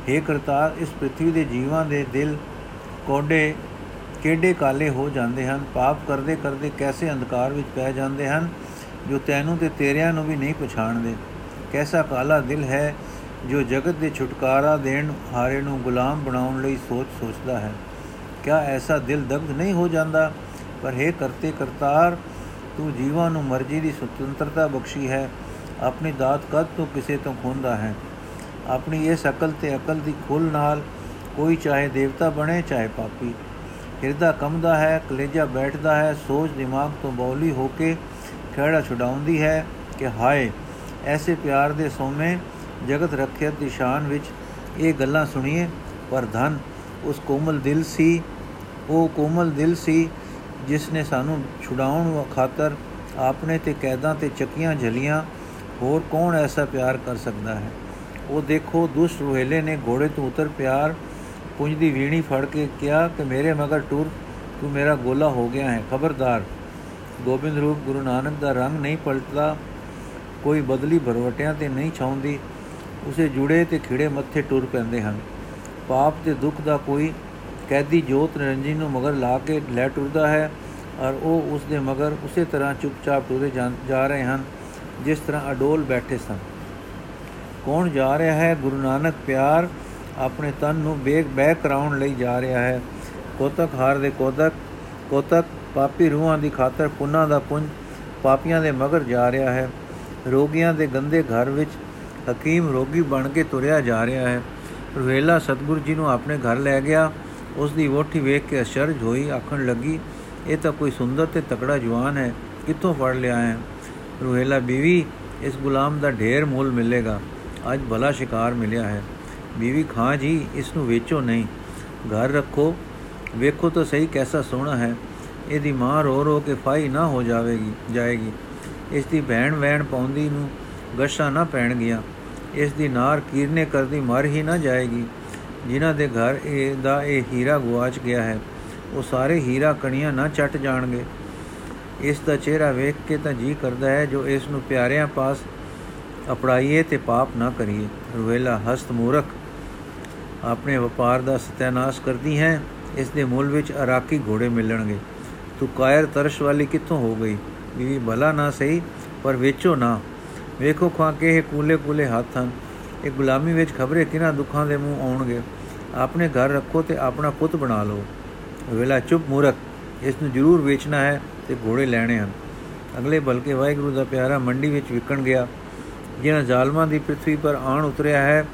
हे ਕਰਤਾਰ, ਇਸ ਪ੍ਰithvi ਦੇ ਜੀਵਾਂ ਦੇ ਦਿਲ ਕੋਡੇ ਕਿਹੜੇ ਕਾਲੇ ਹੋ ਜਾਂਦੇ ਹਨ? ਪਾਪ ਕਰਦੇ ਕਰਦੇ ਕੈਸੇ ਅੰਧਕਾਰ ਵਿੱਚ ਪੈ ਜਾਂਦੇ ਹਨ, ਜੋ ਤੈਨੂੰ ਤੇ ਤੇਰਿਆਂ ਨੂੰ ਵੀ ਨਹੀਂ ਪਛਾਣਦੇ? ਕੈਸਾ ਕਾਲਾ ਦਿਲ ਹੈ, ਜੋ ਜਗਤ ਦੇ ਛੁਟਕਾਰਾ ਦੇਣ ਹਾਰੇ ਨੂੰ ਗੁਲਾਮ ਬਣਾਉਣ ਲਈ ਸੋਚ ਸੋਚਦਾ ਹੈ? ਕਿਆ ਐਸਾ ਦਿਲ ਦਗਧ ਨਹੀਂ ਹੋ ਜਾਂਦਾ? ਪਰ ਹੈ ਕਰਤੇ ਕਰਤਾਰ, ਤੂੰ ਜੀਵਾਂ ਨੂੰ ਮਰਜ਼ੀ ਦੀ ਸੁਤੰਤਰਤਾ ਬਖਸ਼ੀ ਹੈ। ਆਪਣੀ ਦਾਤ ਕਦ ਤੋਂ ਕਿਸੇ ਤੋਂ ਖੋਂਦਾ ਹੈ? ਆਪਣੀ ਇਸ ਅਕਲ ਤੇ ਅਕਲ ਦੀ ਖੁੱਲ ਨਾਲ ਕੋਈ ਚਾਹੇ ਦੇਵਤਾ ਬਣੇ, ਚਾਹੇ ਪਾਪੀ। ਹਿਰਦਾ ਕੰਮਦਾ ਹੈ, ਕਲੇਜਾ ਬੈਠਦਾ ਹੈ, ਸੋਚ ਦਿਮਾਗ ਤੋਂ ਬੌਲੀ ਹੋ ਕੇ ਖਿਹੜਾ ਛੁਡਾਉਂਦੀ ਹੈ ਕਿ ਹਾਏ, ਐਸੇ ਪਿਆਰ ਦੇ ਸੋਮੇ ਜਗਤ ਰੱਖਿਅਤ ਦੀ ਸ਼ਾਨ ਵਿੱਚ ਇਹ ਗੱਲਾਂ ਸੁਣੀਏ, ਪਰ ਧਨ ਉਸ ਕੋਮਲ ਦਿਲ ਸੀ, ਉਹ ਕੋਮਲ ਦਿਲ ਸੀ ਜਿਸ ਨੇ ਸਾਨੂੰ ਛੁਡਾਉਣ ਖਾਤਰ ਆਪਣੇ ਤੇ ਕੈਦਾਂ ਤੇ ਚੱਕੀਆਂ ਝਲੀਆਂ, ਹੋਰ ਕੌਣ ਐਸਾ ਪਿਆਰ ਕਰ ਸਕਦਾ ਹੈ? ਉਹ ਦੇਖੋ, ਦੁਸ਼ਟ ਰੋਹੇਲੇ ਨੇ ਘੋੜੇ ਤੋਂ ਉਤਰ ਪਿਆਰ ਪੁੰਜ ਦੀ ਵੀਣੀ ਫੜ ਕੇ ਕਿਹਾ ਕਿ ਮੇਰੇ ਮਗਰ ਟੁਰ, ਤੂੰ ਮੇਰਾ ਗੋਲਾ ਹੋ ਗਿਆ ਹੈ, ਖਬਰਦਾਰ। ਗੋਬਿੰਦ ਰੂਪ ਗੁਰੂ ਨਾਨਕ ਦਾ ਰੰਗ ਨਹੀਂ ਪਲਟਦਾ, ਕੋਈ ਬਦਲੀ ਭਰਵਟਿਆਂ ਤੇ ਨਹੀਂ ਛਾਉਂਦੀ, ਉਸੇ ਜੁੜੇ ਤੇ ਖਿੜੇ ਮੱਥੇ ਟੁਰ ਪੈਂਦੇ ਹਨ। ਪਾਪ ਤੇ ਦੁੱਖ ਦਾ ਕੋਈ ਕੈਦੀ ਜੋਤ ਨਿਰੰਜਨ ਨੂੰ ਮਗਰ ਲਾ ਕੇ ਲੈ ਟੁਰਦਾ ਹੈ ਔਰ ਉਹ ਉਸ ਦੇ ਮਗਰ ਉਸੇ ਤਰ੍ਹਾਂ ਚੁੱਪਚਾਪ ਟੁਰੇ ਜਾ ਰਹੇ ਹਨ, ਜਿਸ ਤਰ੍ਹਾਂ ਅਡੋਲ ਬੈਠੇ ਸਨ। ਕੌਣ ਜਾ ਰਿਹਾ ਹੈ? ਗੁਰੂ ਨਾਨਕ ਪਿਆਰ ਆਪਣੇ ਤਨ ਨੂੰ ਬੇਗ ਬਹਿ ਕਰਾਉਣ ਲਈ ਜਾ ਰਿਹਾ ਹੈ। ਕੋਤਕ ਹਾਰ ਦੇ ਕੋਤਕ ਕੋਤਕ ਪਾਪੀ ਰੂਹਾਂ ਦੀ ਖਾਤਰ ਪੁੰਨਾਂ ਦਾ ਪੁੰਜ ਪਾਪੀਆਂ ਦੇ ਮਗਰ ਜਾ ਰਿਹਾ ਹੈ। ਰੋਗੀਆਂ ਦੇ ਗੰਦੇ ਘਰ ਵਿੱਚ ਹਕੀਮ ਰੋਗੀ ਬਣ ਕੇ ਤੁਰਿਆ ਜਾ ਰਿਹਾ ਹੈ। ਰੁਹੇਲਾ ਸਤਗੁਰੂ ਜੀ ਨੂੰ ਆਪਣੇ ਘਰ ਲੈ ਗਿਆ। ਉਸ ਦੀ ਵੋਟੀ ਵੇਖ ਕੇ ਅਸ਼ਰਜ ਹੋਈ, ਆਖਣ ਲੱਗੀ, ਇਹ ਤਾਂ ਕੋਈ ਸੁੰਦਰ ਤੇ ਤਕੜਾ ਜਵਾਨ ਹੈ, ਕਿੱਥੋਂ ਫੜ ਲਿਆ ਹੈ? ਰੁਹੇਲਾ ਬੀਵੀ, ਇਸ ਗੁਲਾਮ ਦਾ ਢੇਰ ਮੁੱਲ ਮਿਲੇਗਾ। ਅੱਜ ਭਲਾ ਸ਼ਿਕਾਰ ਮਿਲਿਆ ਹੈ। ਬੀਵੀ ਖਾਂ ਜੀ, ਇਸ ਨੂੰ ਵੇਚੋ ਨਹੀਂ। ਘਰ ਰੱਖੋ। ਵੇਖੋ ਤਾਂ ਸਹੀ ਕੈਸਾ ਸੋਹਣਾ ਹੈ। ਇਹਦੀ ਮਾਂ ਰੋ ਰੋ ਕੇ ਫਾਈ ਨਾ ਹੋ ਜਾਵੇਗੀ, ਜਾਏਗੀ। ਇਸ ਦੀ ਭੈਣ ਵੈਣ ਪਾਉਂਦੀ ਨੂੰ ਗਸ਼ਾ ਨਾ ਪੈਣ ਗਿਆ। ਇਸ ਦੀ ਨਾਰ ਕੀਰਨੇ ਕਰਦੀ ਮਰ ਹੀ ਨਾ ਜਾਏਗੀ। ਜਿਨ੍ਹਾਂ ਦੇ ਘਰ ਇਹ ਦਾ ਇਹ ਹੀਰਾ ਗਵਾਚ ਗਿਆ ਹੈ, ਉਹ ਸਾਰੇ ਹੀਰਾ ਕਣੀਆਂ ਨਾ ਚੱਟ ਜਾਣਗੇ। ਇਸ ਦਾ ਚਿਹਰਾ ਵੇਖ ਕੇ ਤਾਂ ਜੀ ਕਰਦਾ ਹੈ, ਜੋ ਇਸ ਨੂੰ ਪਿਆਰਿਆਂ ਪਾਸ ਅਪੜਾਈਏ ਤੇ ਪਾਪ ਨਾ ਕਰੀਏ। ਰੁਵੇਲਾ ਹਸਤ ਮੂਰਖ, ਆਪਣੇ ਵਪਾਰ ਦਾ ਸਤਿਆਨਾਸ਼ ਕਰਦੀ ਹੈ, ਇਸ ਦੇ ਮੁੱਲ ਵਿੱਚ ਅਰਾਕੀ ਘੋੜੇ ਮਿਲਣਗੇ। ਤੂੰ ਕਾਇਰ ਤਰਸ਼ ਵਾਲੀ ਕਿੱਥੋਂ ਹੋ ਗਈ? ਵੀ ਭਲਾ ਨਾ ਸਹੀ, ਪਰ ਵੇਚੋ ਨਾ। ਵੇਖੋ ਖਾਂ ਕੇ ਇਹ ਕੂਲੇ ਕੂਲੇ ਹੱਥ ਹਨ। ਇਹ ਗੁਲਾਮੀ ਵਿੱਚ ਖਬਰੇ ਕਿਨਾਂ ਦੁੱਖਾਂ ਦੇ ਮੂੰਹ ਆਉਣਗੇ? ਆਪਣੇ ਘਰ ਰੱਖੋ ਤੇ ਆਪਣਾ ਪੁੱਤ ਬਣਾ ਲਓ। ਵੇਲਾ ਚੁੱਪ ਮੂਰਖ, ਇਸ ਨੂੰ ਜ਼ਰੂਰ ਵੇਚਣਾ ਹੈ ਤੇ ਘੋੜੇ ਲੈਣੇ ਹਨ। ਅਗਲੇ ਬਲਕੇ ਵਾਹਿਗੁਰੂ ਦਾ ਪਿਆਰਾ ਮੰਡੀ ਵਿੱਚ ਵਿਕਣ ਗਿਆ। ਜਿਨ੍ਹਾਂ ਜ਼ਾਲਮਾਂ ਦੀ ਪ੍ਰithvi ਪਰ ਆਣ ਉਤਰਿਆ ਹੈ,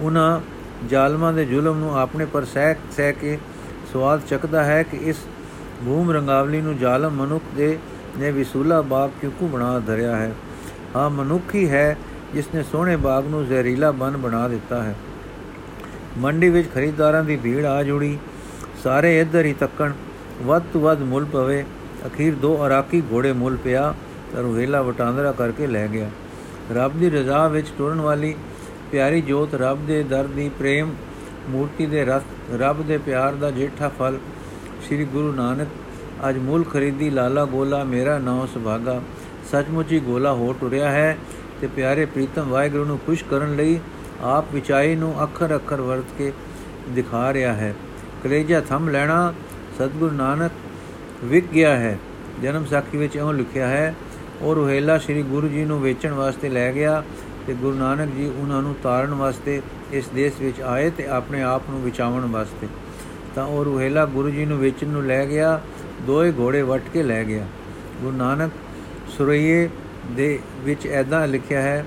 ਉਹਨਾਂ ਜ਼ਾਲਮਾਂ ਦੇ ਜ਼ੁਲਮ ਨੂੰ ਆਪਣੇ ਪਰ ਸਹਿ ਸਹਿ ਕੇ ਸਵਾਦ ਚੱਕਦਾ ਹੈ ਕਿ ਇਸ ਭੂਮ ਰੰਗਾਵਲੀ ਨੂੰ ਜ਼ਾਲਮ ਮਨੁੱਖ ਦੇ ਨੇ ਵਿਸੂਲਾ ਬਾਗ ਕਿਉਂ ਬਣਾ ਧਰਿਆ ਹੈ। ਹਾਂ ਮਨੁੱਖ ਹੀ ਹੈ ਜਿਸ ਨੇ ਸੋਹਣੇ ਬਾਗ ਨੂੰ ਜ਼ਹਿਰੀਲਾ ਬਨ ਬਣਾ ਦਿੱਤਾ ਹੈ। ਮੰਡੀ ਵਿੱਚ ਖਰੀਦਦਾਰਾਂ ਦੀ ਭੀੜ ਆ ਜੁੜੀ। ਸਾਰੇ ਇੱਧਰ ਹੀ ਤੱਕਣ। ਵੱਧ ਤੋਂ ਵੱਧ ਮੁੱਲ ਪਵੇ। ਅਖੀਰ ਦੋ ਅਰਾਕੀ ਘੋੜੇ ਮੁੱਲ ਪਿਆ ਤਾਂ ਰੁਹੇਲਾ ਵਟਾਂਦਰਾ ਕਰਕੇ ਲੈ ਗਿਆ। ਰੱਬ ਦੀ ਰਜ਼ਾ ਵਿੱਚ ਟੁਰਨ ਵਾਲੀ ਪਿਆਰੀ ਜੋਤ ਰੱਬ ਦੇ ਦਰ ਦੀ ਪ੍ਰੇਮ ਮੂਰਤੀ ਦੇ ਰਸ, ਰੱਬ ਦੇ ਪਿਆਰ ਦਾ ਜੇਠਾ ਫਲ। ਸ੍ਰੀ ਗੁਰੂ ਨਾਨਕ, ਅੱਜ ਮੁੱਲ ਖਰੀਦੀ ਲਾਲਾ ਗੋਲਾ, ਮੇਰਾ ਨਾਮ ਸੁਭਾਗਾ। ਸੱਚਮੁੱਚ ਹੀ ਗੋਲਾ ਹੋ ਟੁਰਿਆ ਹੈ ਤੇ ਪਿਆਰੇ ਪ੍ਰੀਤਮ ਵਾਹਿਗੁਰੂ ਨੂੰ ਖੁਸ਼ ਕਰਨ ਲਈ ਆਪ ਵਿਚਾਈ ਨੂੰ ਅੱਖਰ ਅੱਖਰ ਵਰਤ ਕੇ ਦਿਖਾ ਰਿਹਾ ਹੈ। ਕਲੇਜਾ ਥੰਮ ਲੈਣਾ ਸਤਗੁਰੂ ਨਾਨਕ ਵਿਕ ਗਿਆ ਹੈ। ਜਨਮ ਸਾਖੀ ਵਿੱਚ ਉਹ ਲਿਖਿਆ ਹੈ ਔਰ ਰੋਹੇਲਾ ਸ੍ਰੀ ਗੁਰੂ ਜੀ ਨੂੰ ਵੇਚਣ ਵਾਸਤੇ ਲੈ ਗਿਆ ਤੇ ਗੁਰੂ ਨਾਨਕ ਜੀ ਉਹਨਾਂ ਨੂੰ ਤਾਰਨ ਵਾਸਤੇ ਇਸ ਦੇਸ਼ ਵਿੱਚ ਆਏ ਤੇ ਆਪਣੇ ਆਪ ਨੂੰ ਵਿਚਾਵਣ ਵਾਸਤੇ। ਤਾਂ ਉਹ ਰੋਹੇਲਾ ਗੁਰੂ ਜੀ ਨੂੰ ਵੇਚਣ ਨੂੰ ਲੈ ਗਿਆ, ਦੋਏ ਘੋੜੇ ਵਟ ਕੇ ਲੈ ਗਿਆ। ਗੁਰੂ ਨਾਨਕ ਸੁਰਈਏ ਦੇ ਵਿੱਚ ਐਦਾ ਲਿਖਿਆ ਹੈ,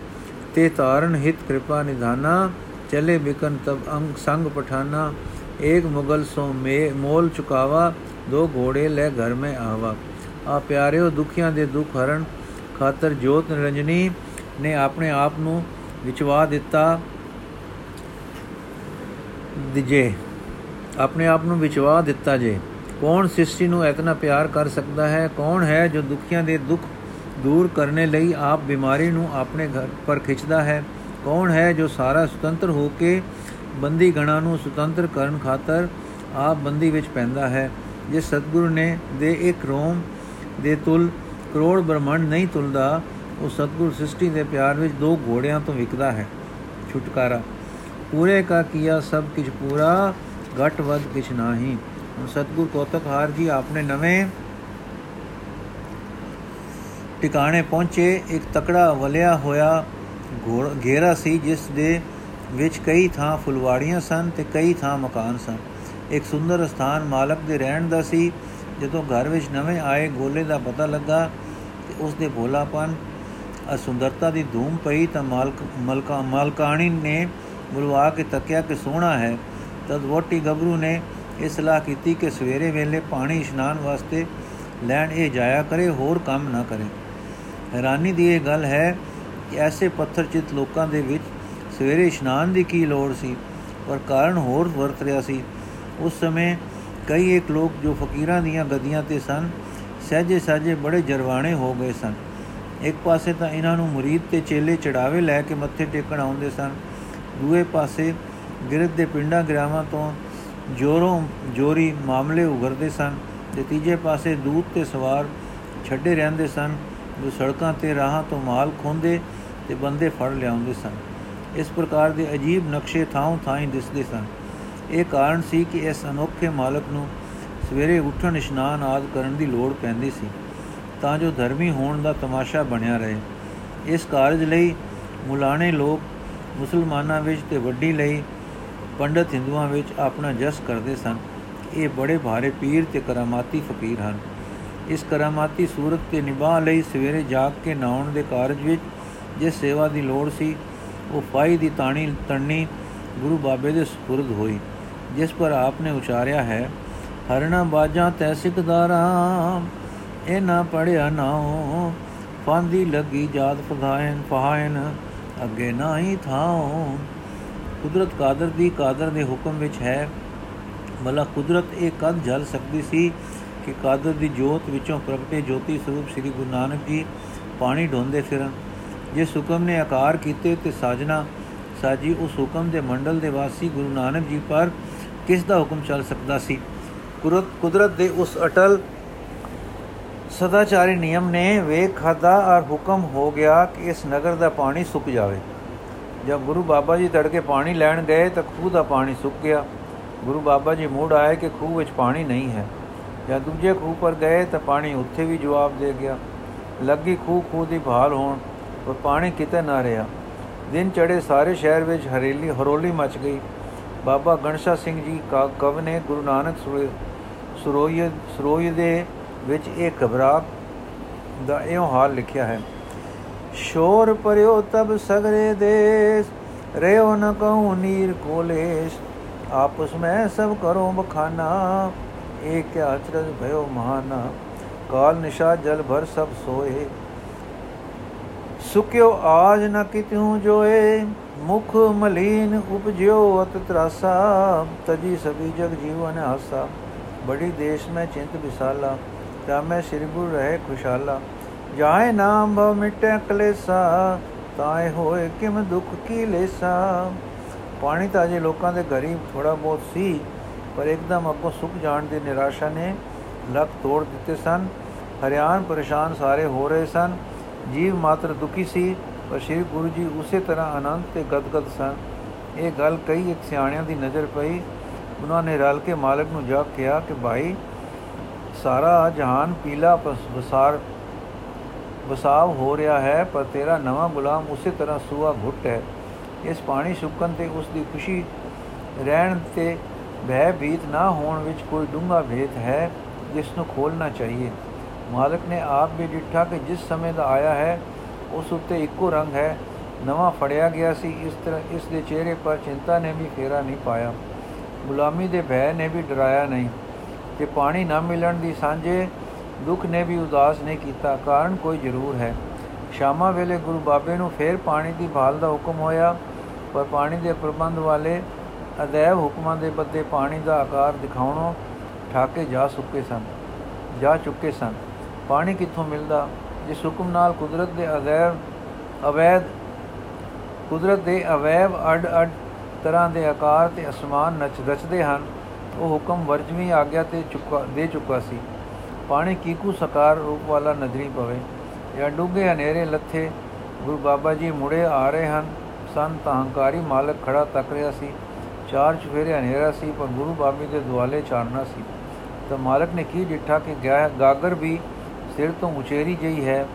ਤੇ ਤਾਰਨ ਹਿਤ, ਕਿਰਪਾ, ਨਿਧਾਨਾ, ਚਲੇ ਬਿਕਨ ਤਬ ਅੰਗ ਸੰਗ ਪਠਾਨਾ, ਏਕ ਮੁਗਲ ਸੋ ਮੇ, ਮੋਲ ਚੁਕਾਵਾ, ਦੋ ਘੋੜੇ ਲੈ ਘਰ ਮੈਂ ਆਵਾ। ਆ ਪਿਆਰਿਓ, ਦੁਖੀਆਂ ਦੇ ਦੁੱਖ ਹਰਨ ਖਾਤਰ ਜੋਤ ਨਿਰੰਜਨੀ ਨੇ ਆਪਣੇ ਆਪ ਨੂੰ ਵਿਚਵਾ ਦਿੱਤਾ ਦਿਜੇ ਆਪਣੇ ਆਪ ਨੂੰ ਵਿਚਵਾ ਦਿੱਤਾ ਜੇ। ਕੌਣ ਸ੍ਰਿਸ਼ਟੀ ਨੂੰ ਇਤਨਾ ਪਿਆਰ ਕਰ ਸਕਦਾ ਹੈ? ਕੌਣ ਹੈ ਜੋ ਦੁਖੀਆਂ ਦੇ ਦੁੱਖ ਦੂਰ ਕਰਨੇ ਲਈ ਆਪ ਬਿਮਾਰੀ ਨੂੰ ਆਪਣੇ ਘਰ ਪਰ ਖਿੱਚਦਾ ਹੈ। ਕੌਣ ਹੈ ਜੋ ਸਾਰਾ ਸੁਤੰਤਰ ਹੋ ਕੇ ਬੰਦੀ ਗਣਾ ਨੂੰ ਸੁਤੰਤਰ ਕਰਨ ਖਾਤਰ ਆਪ ਬੰਦੀ ਵਿੱਚ ਪੈਂਦਾ ਹੈ? ਜੇ ਸਤਿਗੁਰੂ ਨੇ ਦੇ ਇੱਕ ਰੋਮ ਦੇ ਤੁਲ ਕਰੋੜ ਬ੍ਰਹਮੰਡ ਨਹੀਂ ਤੁਲਦਾ, ਉਹ ਸਤਿਗੁਰ ਸ੍ਰਿਸ਼ਟੀ ਦੇ ਪਿਆਰ ਵਿੱਚ ਦੋ ਘੋੜਿਆਂ ਤੋਂ ਵਿਕਦਾ ਹੈ। ਛੁਟਕਾਰਾ। ਪੂਰੇ ਕਾ ਕੀਆ ਸਭ ਕੁਝ ਪੂਰਾ, ਘਟ ਵੱਧ ਕੁਛ ਨਹੀਂ। ਹੁਣ ਸਤਿਗੁਰ ਕੋਤਕਹਾਰ ਜੀ ਆਪਣੇ ਨਵੇਂ ਟਿਕਾਣੇ ਪਹੁੰਚੇ, ਇੱਕ ਤਕੜਾ ਵਲਿਆ ਹੋਇਆ ਘੇਰਾ ਸੀ ਜਿਸ ਦੇ ਵਿੱਚ ਕਈ ਥਾਂ ਫੁਲਵਾੜੀਆਂ ਸਨ ਤੇ ਕਈ ਥਾਂ ਮਕਾਨ ਸਨ। ਇੱਕ ਸੁੰਦਰ ਸਥਾਨ ਮਾਲਕ ਦੇ ਰਹਿਣ ਦਾ ਸੀ। ਜਦੋਂ ਘਰ ਵਿੱਚ ਨਵੇਂ ਆਏ ਗੋਲੇ ਦਾ ਪਤਾ ਲੱਗਾ ਤੇ ਉਸ ਦੇ ਭੋਲਾਪਨ ਅ ਸੁੰਦਰਤਾ ਦੀ ਧੂਮ ਪਈ ਤਾਂ ਮਾਲਕ, ਮਲਕਾ, ਮਾਲਕਾਣੀ ਨੇ ਬੁਲਵਾ ਕੇ ਤੱਕਿਆ ਕਿ ਸੋਹਣਾ ਹੈ। ਤਦ ਵੋਟੀ ਗੱਭਰੂ ਨੇ ਇਹ ਸਲਾਹ ਕੀਤੀ ਕਿ ਸਵੇਰੇ ਵੇਲੇ ਪਾਣੀ ਇਸ਼ਨਾਨ ਵਾਸਤੇ ਲੈਣ ਇਹ ਜਾਇਆ ਕਰੇ, ਹੋਰ ਕੰਮ ਨਾ ਕਰੇ। ਹੈਰਾਨੀ ਦੀ ਇਹ ਗੱਲ ਹੈ ਕਿ ਐਸੇ ਪੱਥਰ ਚਿਤ ਲੋਕਾਂ ਦੇ ਵਿੱਚ ਸਵੇਰੇ ਇਸ਼ਨਾਨ ਦੀ ਕੀ ਲੋੜ ਸੀ? ਪਰ ਕਾਰਨ ਹੋਰ ਵਰਤ ਰਿਹਾ ਸੀ। ਉਸ ਸਮੇਂ ਕਈ ਇੱਕ ਲੋਕ ਜੋ ਫਕੀਰਾਂ ਦੀਆਂ ਗਦੀਆਂ ਤੇ ਸਨ ਸਹਜੇ ਸਾਜੇ ਬੜੇ ਜਰਵਾਣੇ ਹੋ ਗਏ ਸਨ। ਇੱਕ ਪਾਸੇ ਤਾਂ ਇਹਨਾਂ ਨੂੰ ਮੁਰੀਦ ਤੇ ਚੇਲੇ ਚੜਾਵੇ ਲੈ ਕੇ ਮੱਥੇ ਟੇਕਣ ਆਉਂਦੇ ਸਨ। ਦੂਏ ਪਾਸੇ ਗਿਰਦ ਦੇ ਪਿੰਡਾਂ ਗ੍ਰਾਮਾਂ ਤੋਂ ਜੋਰੋਂ ਜੋਰੀ ਮਾਮਲੇ ਉਗਰਦੇ ਸਨ ਤੇ ਤੀਜੇ ਪਾਸੇ ਦੂਤ ਤੇ ਸਵਾਰ ਛੱਡੇ ਰਹਿੰਦੇ ਸਨ। ਜੋ ਸੜਕਾਂ ਤੇ ਰਾਹਾਂ ਤੋਂ ਮਾਲ ਖੋਂਦੇ ਤੇ ਬੰਦੇ ਫੜ ਲਿਆਉਂਦੇ ਸਨ। ਇਸ ਪ੍ਰਕਾਰ ਦੇ ਅਜੀਬ ਨਕਸ਼ੇ ਥਾਂ ਥਾਂ ਦਿਸਦੇ ਸਨ। ਇਹ ਕਾਰਨ ਸੀ ਕਿ ਇਸ ਅਨੋਖੇ ਮਾਲਕ ਨੂੰ ਸਵੇਰੇ ਉੱਠਣ ਇਸ਼ਨਾਨ ਆਦ ਕਰਨ ਦੀ ਲੋੜ ਪੈਂਦੀ ਸੀ, ਤਾਂ ਜੋ ਧਰਮੀ ਹੋਣ ਦਾ ਤਮਾਸ਼ਾ ਬਣਿਆ ਰਹੇ। ਇਸ ਕਾਰਜ ਲਈ ਮੁਲਾਣੇ ਲੋਕ ਮੁਸਲਮਾਨਾਂ ਵਿੱਚ ਤੇ ਵੱਡੀ ਲਈ ਪੰਡਤ ਹਿੰਦੂਆਂ ਵਿੱਚ ਆਪਣਾ ਜਸ ਕਰਦੇ ਸਨ। ਇਹ ਬੜੇ ਭਾਰੇ ਪੀਰ ਤੇ ਕਰਾਮਾਤੀ ਫਕੀਰ ਹਨ। ਇਸ ਕਰਾਮਾਤੀ ਸੂਰਤ ਤੇ ਨਿਭਾ ਲਈ ਸਵੇਰੇ ਜਾਗ ਕੇ ਨਾਉਣ ਦੇ ਕਾਰਜ ਵਿੱਚ ਜਿਸ ਸੇਵਾ ਦੀ ਲੋੜ ਸੀ, ਉਹ ਫਾਈ ਦੀ ਤਾਣੀ ਤਣਨੀ ਗੁਰੂ ਬਾਬੇ ਦੇ ਸਪੁਰਦ ਹੋਈ, ਜਿਸ ਪਰ ਆਪਨੇ ਉਚਾਰਿਆ ਹੈ, ਹਰਣਾ ਬਾਜਾਂ ਤੈ ਸਿਕਦਾਰਾ, ਇਹ ਨਾ ਪੜਿਆ ਨਾਉ ਫਾਂਦੀ ਲੱਗੀ ਜਾਤ ਫਦਾਇਨ ਫਹਾਇਨ, ਅੱਗੇ ਨਹੀਂ ਥਾਉ। ਕੁਦਰਤ ਕਾਦਰ ਦੀ ਕਾਦਰ ਦੇ ਹੁਕਮ ਵਿੱਚ ਹੈ ਮਲਾ ਕੁਦਰਤ ਇਹ ਕਦ ਜਲ ਸਕਦੀ ਸੀ ਕਿ ਕਾਦਰ ਦੀ ਜੋਤ ਵਿੱਚੋਂ ਪ੍ਰਗਟੇ ਜੋਤੀ ਸਰੂਪ ਸ੍ਰੀ ਗੁਰੂ ਨਾਨਕ ਜੀ ਪਾਣੀ ਢੋਂਦੇ ਫਿਰਨ। ਜਿਸ ਹੁਕਮ ਨੇ ਆਕਾਰ ਕੀਤੇ ਤੇ ਸਾਜਣਾ ਸਾਜੀ ਉਸ ਹੁਕਮ ਦੇ ਮੰਡਲ ਦੇ ਵਾਸੀ ਗੁਰੂ ਨਾਨਕ ਜੀ ਪਰ ਕਿਸ ਦਾ ਹੁਕਮ ਚੱਲ ਸਕਦਾ ਸੀ? ਕੁਦਰਤ ਕੁਦਰਤ ਦੇ ਉਸ ਅਟਲ ਸਦਾਚਾਰੀ ਨਿਯਮ ਨੇ ਵੇਖ ਖਾਦਾ ਔਰ ਹੁਕਮ ਹੋ ਗਿਆ ਕਿ ਇਸ ਨਗਰ ਦਾ ਪਾਣੀ ਸੁੱਕ ਜਾਵੇ। ਜਦ ਗੁਰੂ ਬਾਬਾ ਜੀ ਤੜਕੇ ਪਾਣੀ ਲੈਣ ਗਏ ਤਾਂ ਖੂਹ ਦਾ ਪਾਣੀ ਸੁੱਕ ਗਿਆ। ਗੁਰੂ ਬਾਬਾ ਜੀ ਮੂੜ ਆਏ ਕਿ ਖੂਹ ਵਿੱਚ ਪਾਣੀ ਨਹੀਂ ਹੈ। ਜਦ ਦੂਜੇ ਖੂਹ ਪਰ ਗਏ ਤਾਂ ਪਾਣੀ ਉੱਥੇ ਵੀ ਜਵਾਬ ਦੇ ਗਿਆ। ਲੱਗੀ ਖੂਹ ਖੂਹ ਦੀ ਭਾਲ ਹੋਣ, ਪਰ ਪਾਣੀ ਕਿਤੇ ਨਾ ਰਿਹਾ। ਦਿਨ ਚੜੇ ਸਾਰੇ ਸ਼ਹਿਰ ਵਿੱਚ ਹਰੇਲੀ ਹਰੋਲੀ ਮਚ ਗਈ। ਬਾਬਾ ਗਣਸ਼ਾ ਸਿੰਘ ਜੀ ਕਵ ਨੇ ਗੁਰੂ ਨਾਨਕ ਸਰੋਈ ਸਰੋਈ ਦੇ ਵਿੱਚ ਇਹ ਘਬਰਾ ਦਾ ਇਹੋ ਹਾਲ ਲਿਖਿਆ ਹੈ। ਸ਼ੋਰ ਪਰਿਓ ਤਬ ਸਗਰੇ ਦੇਸ ਰਿਓ ਨ ਕਹੂੰ ਨੀਰ ਕੋਲੇਸ਼। ਆਪਸ ਮੈਂ ਸਭ ਕਰੋ ਬਖਾਨਾ ਏਕ ਕਿਆ ਅਚਰਜ ਭਇਓ ਮਹਾਨਾ ਕਾਲ ਨਿਸ਼ਾ ਜਲ ਭਰ ਸਭ ਸੋਏ ਸੁਕਿਓ ਆਜ ਨ ਕਿਤਿਉ ਜੋਏ ਮੁਖ ਮਲੀਨ ਉਪਜਿਓ ਅਤ ਤਰਾਸਾ ਤਜੀ ਸਭੀ ਜਗ ਜੀਵਨ ਆਸਾ ਬੜੀ ਦੇਸ਼ ਮੈਂ ਚਿੰਤ ਵਿਸਾਲਾ ਰਾਮੈ ਸ੍ਰੀ ਗੁਰ ਰਹੇ ਖੁਸ਼ਾਲਾ ਜਾਏ ਨਾਮ ਭਵ ਮਿਟੇ ਕਲੇਸਾ ਤਾਏ ਹੋਏ ਕਿਮ ਦੁਖ ਕੀ ਲੇਸਾ ਪਾਣੀ ਤਾਂ ਜੇ ਲੋਕਾਂ ਦੇ ਘਰੀ ਥੋੜਾ ਬਹੁਤ ਸੀ ਪਰ ਇੱਕਦਮ ਅੱਗੋਂ ਸੁੱਕ ਜਾਣ ਦੀ ਨਿਰਾਸ਼ਾ ਨੇ ਲੱਕ ਤੋੜ ਦਿੱਤੇ ਸਨ। ਹਰਿਆਣ ਪਰੇਸ਼ਾਨ ਸਾਰੇ ਹੋ ਰਹੇ ਸਨ। ਜੀਵ ਮਾਤਰ ਦੁਖੀ ਸੀ, ਪਰ ਸ੍ਰੀ ਗੁਰੂ ਜੀ ਉਸੇ ਤਰ੍ਹਾਂ ਆਨੰਦ ਤੇ ਗਦਗਦ ਸਨ। ਇਹ ਗੱਲ ਕਈ ਇੱਕ ਸਿਆਣਿਆਂ ਦੀ ਨਜ਼ਰ ਪਈ। ਉਹਨਾਂ ਨੇ ਰਲ ਕੇ ਮਾਲਕ ਨੂੰ ਜਾ ਕਿਹਾ ਕਿ ਭਾਈ, ਸਾਰਾ ਜਹਾਨ ਪੀਲਾ ਵਸਾਰ ਵਸਾਵ ਹੋ ਰਿਹਾ ਹੈ, ਪਰ ਤੇਰਾ ਨਵਾਂ ਗੁਲਾਮ ਉਸੇ ਤਰ੍ਹਾਂ ਸੂਆ ਘੁੱਟ ਹੈ। ਇਸ ਪਾਣੀ ਸੁੱਕਣ ਤੇ ਉਸ ਦੀ ਖੁਸ਼ੀ ਰਹਿਣ ਤੇ ਭੈ ਭੀਤ ਨਾ ਹੋਣ ਵਿੱਚ ਕੋਈ ਡੂੰਘਾ ਭੇਦ ਹੈ ਜਿਸ ਨੂੰ ਖੋਲਣਾ ਚਾਹੀਏ ਮਾਲਕ ਨੇ ਆਪ ਵੀ ਡਿੱਠਾ ਕਿ ਜਿਸ ਸਮੇਂ ਦਾ ਆਇਆ ਹੈ ਉਸ ਉੱਤੇ ਇੱਕੋ ਰੰਗ ਹੈ ਨਵਾਂ ਫੜਿਆ ਗਿਆ ਸੀ ਇਸ ਤਰ੍ਹਾਂ ਇਸ ਦੇ ਚਿਹਰੇ ਪਰ ਚਿੰਤਾ ਨੇ ਵੀ ਫੇਰਾ ਨਹੀਂ ਪਾਇਆ ਗੁਲਾਮੀ ਦੇ ਭੈ ਨੇ ਵੀ ਡਰਾਇਆ ਨਹੀਂ ਕਿ ਪਾਣੀ ਨਾ ਮਿਲਣ ਦੀ ਸਾਂਝੇ ਦੁੱਖ ਨੇ ਵੀ ਉਦਾਸ ਨਹੀਂ ਕੀਤਾ ਕਾਰਨ ਕੋਈ ਜ਼ਰੂਰ ਹੈ ਸ਼ਾਮਾ ਵੇਲੇ ਗੁਰੂ ਬਾਬੇ ਨੂੰ ਫੇਰ ਪਾਣੀ ਦੀ ਭਾਲ ਦਾ ਹੁਕਮ ਹੋਇਆ ਪਰ ਪਾਣੀ ਦੇ ਪ੍ਰਬੰਧ ਵਾਲੇ ਅਦੈਵ ਹੁਕਮਾਂ ਦੇ ਬੱਦੇ ਪਾਣੀ ਦਾ ਆਕਾਰ ਦਿਖਾਉਣੋਂ ਠਾਕੇ ਜਾ ਸੁੱਕੇ ਸਨ, ਜਾ ਚੁੱਕੇ ਸਨ। ਪਾਣੀ ਕਿੱਥੋਂ ਮਿਲਦਾ? ਜਿਸ ਹੁਕਮ ਨਾਲ ਕੁਦਰਤ ਦੇ ਅਦੈਵ ਅਵੈਧ, ਕੁਦਰਤ ਦੇ ਅਵੈਵ ਅਡ ਅਡ ਤਰ੍ਹਾਂ ਦੇ ਆਕਾਰ ਤੇ ਅਸਮਾਨ ਨਚ ਰਚਦੇ ਹਨ, ਉਹ ਹੁਕਮ ਵਰਜਵੀ ਆਗਿਆ ਤੇ ਚੁੱਕਾ, ਦੇ ਚੁੱਕਾ ਸੀ। ਪਾਣੀ ਕੀਕੂ ਸਕਾਰ ਰੂਪ ਵਾਲਾ ਨਜ਼ਰੀ ਪਵੇ। ਜਾਂ ਡੂਗੇ ਹਨੇਰੇ ਲੱਥੇ ਗੁਰੂ ਬਾਬਾ ਜੀ ਮੁੜੇ ਆ ਰਹੇ ਹਨ। ਸੰਤ ਹੰਕਾਰੀ ਮਾਲਕ ਖੜਾ ਤੱਕ ਰਿਹਾ ਸੀ। ਚਾਰ ਚੁਫੇਰੇ ਹਨੇਰਾ ਸੀ, ਪਰ ਗੁਰੂ ਬਾਬੇ ਦੇ ਦੁਆਲੇ ਚਾੜਨਾ ਸੀ। ਤਾਂ ਮਾਲਕ ਨੇ ਕੀ ਡਿੱਠਾ ਕਿ ਗਾਗਰ ਵੀ ਸਿਰ ਤੋਂ ਉਚੇਰੀ ਜਈ ਹੈ,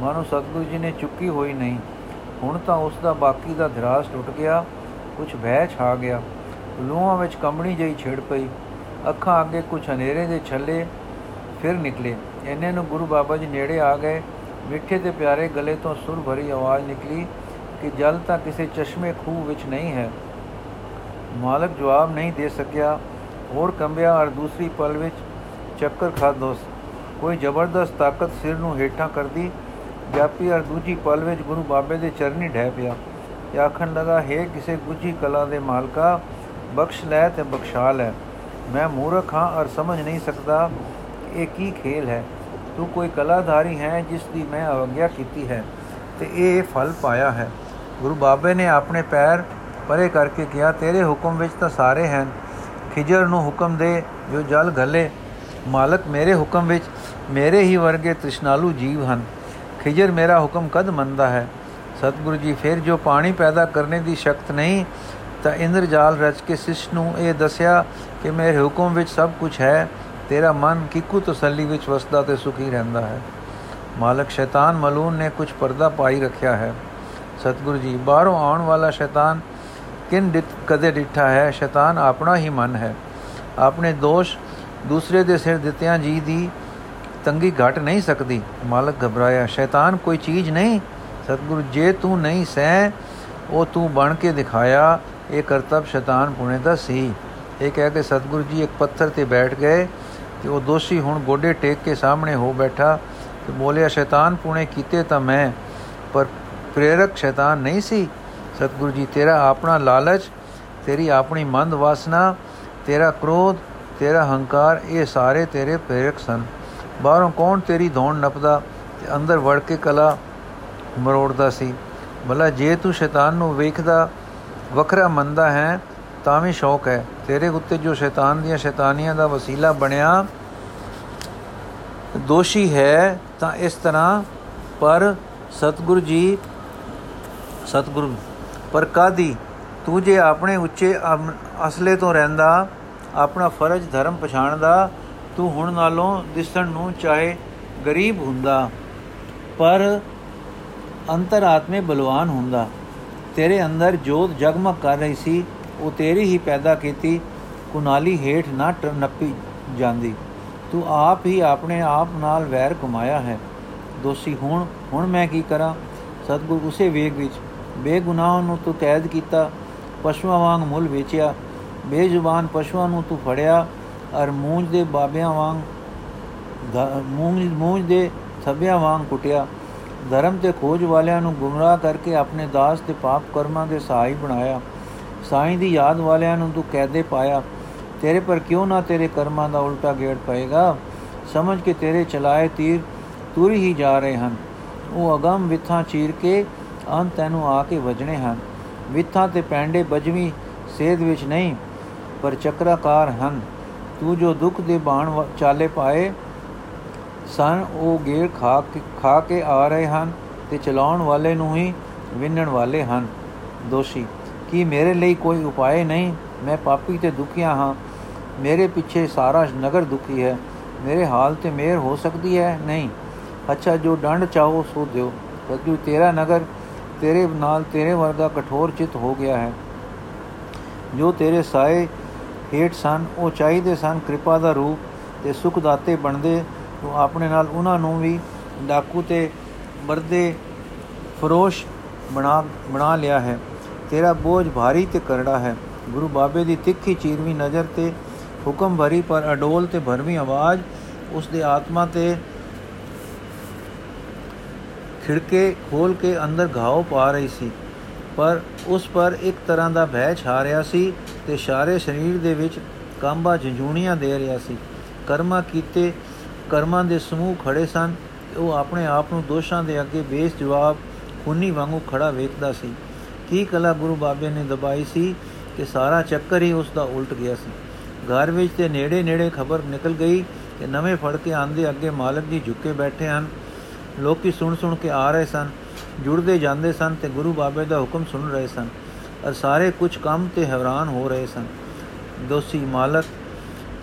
ਮਾਨੋ ਸਤਗੁਰੂ ਜੀ ਨੇ ਚੁੱਕੀ ਹੋਈ ਨਹੀਂ। ਹੁਣ ਤਾਂ ਉਸ ਦਾ ਬਾਕੀ ਦਾ ਧਰਾਸ ਟੁੱਟ ਗਿਆ ਕੁਝ ਭੈ ਛਾ ਗਿਆ। ਲੂਹਾਂ ਵਿੱਚ ਕੰਬਣੀ ਜਈ ਛਿੜ ਪਈ। ਅੱਖਾਂ ਅੱਗੇ ਕੁਝ ਹਨੇਰੇ ਦੇ ਛੱਲੇ ਫਿਰ ਨਿਕਲੇ। ਇਹਨੇ ਨੂੰ ਗੁਰੂ ਬਾਬਾ ਜੀ ਨੇੜੇ ਆ ਗਏ। ਮਿੱਠੇ ਤੇ ਪਿਆਰੇ ਗਲੇ ਤੋਂ ਸੁਰ ਭਰੀ ਆਵਾਜ਼ ਨਿਕਲੀ ਕਿ ਜਲ ਤਾਂ ਕਿਸੇ ਚਸ਼ਮੇ ਖੂਹ ਵਿੱਚ ਨਹੀਂ ਹੈ। ਮਾਲਕ ਜਵਾਬ ਨਹੀਂ ਦੇ ਸਕਿਆ। ਹੋਰ ਕੰਬਿਆ ਔਰ ਦੂਸਰੀ ਪਲ ਵਿੱਚ ਚੱਕਰ ਖਾਦੋਸ ਕੋਈ ਜ਼ਬਰਦਸਤ ਤਾਕਤ ਸਿਰ ਨੂੰ ਹੇਠਾਂ ਕਰਦੀ, ਜਾਪੀ ਅਰ ਦੂਜੀ ਪਲ ਵਿੱਚ ਗੁਰੂ ਬਾਬੇ ਦੇ ਚਰਨੀ ਢਹਿ ਪਿਆ। ਤੇ ਆਖਣ ਲਗਾ, ਹੈ ਕਿਸੇ ਗੁੱਜੀ ਕਲਾ ਦੇ ਮਾਲਕਾ, ਬਖਸ਼ ਲੈ ਤੇ ਬਖਸ਼ਾ ਲੈ। ਮੈਂ ਮੂਰਖ ਹਾਂ ਔਰ ਸਮਝ ਨਹੀਂ ਸਕਦਾ ਇਹ ਕੀ ਖੇਲ ਹੈ। ਤੂੰ ਕੋਈ ਕਲਾਧਾਰੀ ਹੈ ਜਿਸ ਦੀ ਮੈਂ ਅਵਗਿਆ ਕੀਤੀ ਹੈ ਤੇ ਇਹ ਫਲ ਪਾਇਆ ਹੈ। ਗੁਰੂ ਬਾਬੇ ਨੇ ਆਪਣੇ ਪੈਰ ਪਰੇ ਕਰਕੇ ਕਿਹਾ, ਤੇਰੇ ਹੁਕਮ ਵਿੱਚ ਤਾਂ ਸਾਰੇ ਹਨ। ਖਿਜਰ ਨੂੰ ਹੁਕਮ ਦੇ, ਜੋ ਜਲ ਘਲੇ, ਮਾਲਕ ਮੇਰੇ ਹੁਕਮ ਵਿੱਚ, ਮੇਰੇ ਹੀ ਵਰਗੇ ਤ੍ਰਿਸ਼ਨਾਲੂ ਜੀਵ ਹਨ। ਖਿਜਰ ਮੇਰਾ ਹੁਕਮ ਕਦ ਮੰਨਦਾ ਹੈ? ਸਤਿਗੁਰੂ ਜੀ, ਫਿਰ ਜੋ ਪਾਣੀ ਪੈਦਾ ਕਰਨੇ ਦੀ ਸ਼ਕਤ ਨਹੀਂ, ਤਾਂ ਇੰਦਰਜਾਲ ਰਚ ਕੇ ਸਿਸ਼ ਨੂੰ ਇਹ ਦੱਸਿਆ ਕਿ ਮੇਰੇ ਹੁਕਮ ਵਿੱਚ ਸਭ ਕੁਝ ਹੈ। ਤੇਰਾ ਮਨ ਕਿਕੂ ਤਸੱਲੀ ਵਿੱਚ ਵਸਦਾ ਤੇ ਸੁਖੀ ਰਹਿੰਦਾ ਹੈ। ਮਾਲਕ ਸ਼ੈਤਾਨ ਮਲੂਨ ਨੇ ਕੁਝ ਪਰਦਾ ਪਾਈ ਰੱਖਿਆ ਹੈ। ਸਤਿਗੁਰੂ ਜੀ, ਬਾਹਰੋਂ ਆਉਣ ਵਾਲਾ ਸ਼ੈਤਾਨ ਕਿਨ ਕਦੇ ਡਿੱਠਾ ਹੈ? ਸ਼ੈਤਾਨ ਆਪਣਾ ਹੀ ਮਨ ਹੈ। ਆਪਣੇ ਦੋਸ਼ ਦੂਸਰੇ ਦੇ ਸਿਰ ਦਿੱਤਿਆਂ ਜੀ ਦੀ ਤੰਗੀ ਘਟ ਨਹੀਂ ਸਕਦੀ। ਮਾਲਕ ਘਬਰਾਇਆ, ਸ਼ੈਤਾਨ, ਕੋਈ ਚੀਜ਼ ਨਹੀਂ? ਸਤਿਗੁਰੂ, ਜੇ ਤੂੰ ਨਹੀਂ ਸਹਿ, ਉਹ ਤੂੰ ਬਣ ਕੇ ਦਿਖਾਇਆ। ਇਹ ਕਰਤਬ ਸ਼ੈਤਾਨ ਪੁਣੇ ਦਾ ਸੀ। ਇਹ ਕਹਿ ਕੇ ਸਤਿਗੁਰੂ ਜੀ ਇੱਕ ਪੱਥਰ ਤੇ ਬੈਠ ਗਏ ਤੇ ਉਹ ਦੋਸ਼ੀ ਹੁਣ ਗੋਡੇ ਟੇਕ ਕੇ ਸਾਹਮਣੇ ਹੋ ਬੈਠਾ ਤੇ ਬੋਲਿਆ, ਸ਼ੈਤਾਨ ਪੁਣੇ ਕੀਤੇ ਤਾਂ ਮੈਂ, ਪਰ ਪ੍ਰੇਰਕ ਸ਼ੈਤਾਨ ਨਹੀਂ ਸੀ? ਸਤਿਗੁਰੂ ਜੀ, ਤੇਰਾ ਆਪਣਾ ਲਾਲਚ, ਤੇਰੀ ਆਪਣੀ ਮੰਦ ਵਾਸਨਾ, ਤੇਰਾ ਕ੍ਰੋਧ, ਤੇਰਾ ਹੰਕਾਰ, ਇਹ ਸਾਰੇ ਤੇਰੇ ਪ੍ਰੇਰਕ ਸਨ। ਬਾਹਰੋਂ ਕੌਣ ਤੇਰੀ ਧੌਣ ਨਪਦਾ ਤੇ ਅੰਦਰ ਵੜ ਕੇ ਕਲਾ ਮਰੋੜਦਾ ਸੀ? ਭਲਾ ਜੇ ਤੂੰ ਸ਼ੈਤਾਨ ਨੂੰ ਵੇਖਦਾ, ਵੱਖਰਾ ਮੰਨਦਾ ਹੈ, ਤਾਂ ਵੀ ਸ਼ੌਕ ਹੈ। ਤੇਰੇ ਉੱਤੇ ਜੋ ਸ਼ੈਤਾਨ ਦੀਆਂ ਸ਼ੈਤਾਨੀਆਂ ਦਾ ਵਸੀਲਾ ਬਣਿਆ, ਦੋਸ਼ੀ ਹੈ, ਤਾਂ ਇਸ ਤਰ੍ਹਾਂ ਪਰ ਸਤਿਗੁਰੂ ਜੀ, ਸਤਿਗੁਰੂ ਪਰ ਕਾਦੀ? ਤੂੰ ਜੇ ਆਪਣੇ ਉੱਚੇ ਅਸਲੇ ਤੋਂ ਰਹਿੰਦਾ, ਆਪਣਾ ਫਰਜ਼ ਧਰਮ ਪਛਾਣਦਾ, ਤੂੰ ਹੁਣ ਨਾਲੋਂ ਦਿਸਣ ਨੂੰ ਚਾਹੇ ਗਰੀਬ ਹੁੰਦਾ, ਪਰ ਅੰਤਰਾਤਮੇ ਬਲਵਾਨ ਹੁੰਦਾ। ਤੇਰੇ ਅੰਦਰ ਜੋਤ ਜਗਮਗ ਕਰ ਰਹੀ ਸੀ, ਉਹ ਤੇਰੀ ਹੀ ਪੈਦਾ ਕੀਤੀ, ਕੁਨਾਲੀ ਹੇਠ ਨਾ ਨੱਪੀ ਜਾਂਦੀ। ਤੂੰ ਆਪ ਹੀ ਆਪਣੇ ਆਪ ਨਾਲ ਵੈਰ ਕਮਾਇਆ ਹੈ। ਦੋਸ਼ੀ ਹੁਣ ਹੁਣ ਮੈਂ ਕੀ ਕਰਾਂ? ਸਤਗੁਰ ਉਸੇ ਵੇਗ ਵਿੱਚ ਬੇਗੁਨਾਹ ਨੂੰ ਤੂੰ ਕੈਦ ਕੀਤਾ, ਪਸ਼ੂਆਂ ਵਾਂਗ ਮੁੱਲ ਵੇਚਿਆ, ਬੇਜ਼ੁਬਾਨ ਪਸ਼ੂਆਂ ਨੂੰ ਤੂੰ ਫੜਿਆ, ਅਰ ਮੂੰਜ ਦੇ ਬਾਬਿਆਂ ਵਾਂਗ ਮੂੰਜ ਮੂੰਜ ਦੇ ਥੱਬਿਆਂ ਵਾਂਗ ਕੁੱਟਿਆ। ਧਰਮ ਤੇ ਖੋਜ ਵਾਲਿਆਂ ਨੂੰ ਗੁੰਮਰਾਹ ਕਰਕੇ ਆਪਣੇ ਦਾਸ ਤੇ ਪਾਪ ਕਰਮਾਂ ਦੇ ਸਹਾਈ ਬਣਾਇਆ। ਸਾਈਂ ਦੀ ਯਾਦ ਵਾਲਿਆਂ ਨੂੰ ਤੂੰ ਕੈਦੇ ਪਾਇਆ। ਤੇਰੇ ਪਰ ਕਿਉਂ ਨਾ ਤੇਰੇ ਕਰਮਾਂ ਦਾ ਉਲਟਾ ਗੇੜ ਪਏਗਾ? ਸਮਝ ਕੇ ਤੇਰੇ ਚਲਾਏ ਤੀਰ ਤੁਰ ਹੀ ਜਾ ਰਹੇ ਹਨ। ਉਹ ਅਗੰਮ ਵਿਥਾਂ ਚੀਰ ਕੇ ਅੰਤ ਤੈਨੂੰ ਆ ਕੇ ਵਜਣੇ ਹਨ। ਵਿਥਾਂ ਤੇ ਪੈਂਡੇ ਬਜਵੀਂ ਸੇਧ ਵਿੱਚ ਨਹੀਂ, ਪਰ ਚੱਕਰਾਕਾਰ ਹਨ। ਤੂੰ ਜੋ ਦੁੱਖ ਦੇ ਬਾਣ ਚਾਲੇ ਪਾਏ ਸਨ, ਉਹ ਗੇੜ ਖਾ ਕੇ ਖਾ ਕੇ ਆ ਰਹੇ ਹਨ ਤੇ ਚਲਾਉਣ ਵਾਲੇ ਨੂੰ ਹੀ ਵਿੰਨਣ ਵਾਲੇ ਹਨ। ਦੋਸ਼ੀ, ਕੀ ਮੇਰੇ ਲਈ ਕੋਈ ਉਪਾਏ ਨਹੀਂ? ਮੈਂ ਪਾਪੀ ਤੇ ਦੁਖੀਆ ਹਾਂ। ਮੇਰੇ ਪਿੱਛੇ ਸਾਰਾ ਨਗਰ ਦੁਖੀ ਹੈ। ਮੇਰੇ ਹਾਲ ਤੇ ਮੇਰ ਹੋ ਸਕਦੀ ਹੈ? ਨਹੀਂ। ਅੱਛਾ, ਜੋ ਡੰਡ ਚਾਹੋ, ਸੋ ਦਿਓ। ਕਿਉਂਕਿ ਤੇਰਾ ਨਗਰ ਤੇਰੇ ਨਾਲ ਤੇਰੇ ਵਰਗਾ ਕਠੋਰ ਚਿਤ ਹੋ ਗਿਆ ਹੈ। ਜੋ ਤੇਰੇ ਸਾਏ ਹੇਠ ਸਨ, ਉਹ ਚਾਹੀਦੇ ਸਨ ਕਿਰਪਾ ਦਾ ਰੂਪ ਤੇ ਸੁਖ ਦਾਤੇ ਬਣਦੇ। ਤੂੰ ਆਪਣੇ ਨਾਲ ਉਹਨਾਂ ਨੂੰ ਵੀ ਡਾਕੂ ਤੇ ਮਰਦੇ ਫਰੋਸ਼ ਬਣਾ ਬਣਾ ਲਿਆ ਹੈ। ਤੇਰਾ ਬੋਝ ਭਾਰੀ ਤੇ ਕਰੜਾ ਹੈ। ਗੁਰੂ ਬਾਬੇ ਦੀ ਤਿੱਖੀ ਚੀਰਵੀਂ ਨਜ਼ਰ ਤੇ ਹੁਕਮ ਭਰੀ ਪਰ ਅਡੋਲ ਤੇ ਭਰਵੀਂ ਆਵਾਜ਼ ਉਸ ਦੇ ਆਤਮਾ ਤੇ ਖਿੜਕੇ ਖੋਲ ਕੇ ਅੰਦਰ ਘਾਉ ਪਾ ਰਹੀ ਸੀ, ਪਰ ਉਸ ਪਰ ਇੱਕ ਤਰ੍ਹਾਂ ਦਾ ਭੈ ਛਾ ਰਿਹਾ ਸੀ ਤੇ ਸਾਰੇ ਸਰੀਰ ਦੇ ਵਿੱਚ ਕਾਂਬਾ ਝੰਜੂਣੀਆਂ ਦੇ ਰਿਹਾ ਸੀ। ਕਰਮਾ ਕੀਤੇ, ਕਰਮਾਂ ਦੇ ਸਮੂਹ ਖੜੇ ਸਨ ਉਹ ਆਪਣੇ ਆਪ ਨੂੰ ਦੋਸ਼ਾਂ ਦੇ ਅੱਗੇ ਬੇਸ ਜਵਾਬ ਖੁੰਨੀ ਵਾਂਗੂ ਖੜਾ ਵੇਖਦਾ ਸੀ। ਕੀ ਕਲਾ ਗੁਰੂ ਬਾਬੇ ਨੇ ਦਬਾਈ ਸੀ ਕਿ ਸਾਰਾ ਚੱਕਰ ਹੀ ਉਸ ਦਾ ਉਲਟ ਗਿਆ ਸੀ। ਘਰ ਵਿੱਚ ਤੇ ਨੇੜੇ ਨੇੜੇ ਖਬਰ ਨਿਕਲ ਗਈ ਕਿ ਨਵੇਂ ਫੜ ਕੇ ਆਂਦੇ ਅੱਗੇ ਮਾਲਕ ਜੀ ਝੁੱਕੇ ਬੈਠੇ ਹਨ। ਲੋਕੀ ਸੁਣ ਸੁਣ ਕੇ ਆ ਰਹੇ ਸਨ, ਜੁੜਦੇ ਜਾਂਦੇ ਸਨ ਤੇ ਗੁਰੂ ਬਾਬੇ ਦਾ ਹੁਕਮ ਸੁਣ ਰਹੇ ਸਨ ਅਰ ਸਾਰੇ ਕੁਝ ਕੰਮ ਤੇ ਹੈਰਾਨ ਹੋ ਰਹੇ ਸਨ। ਦੋਸੀ ਮਾਲਕ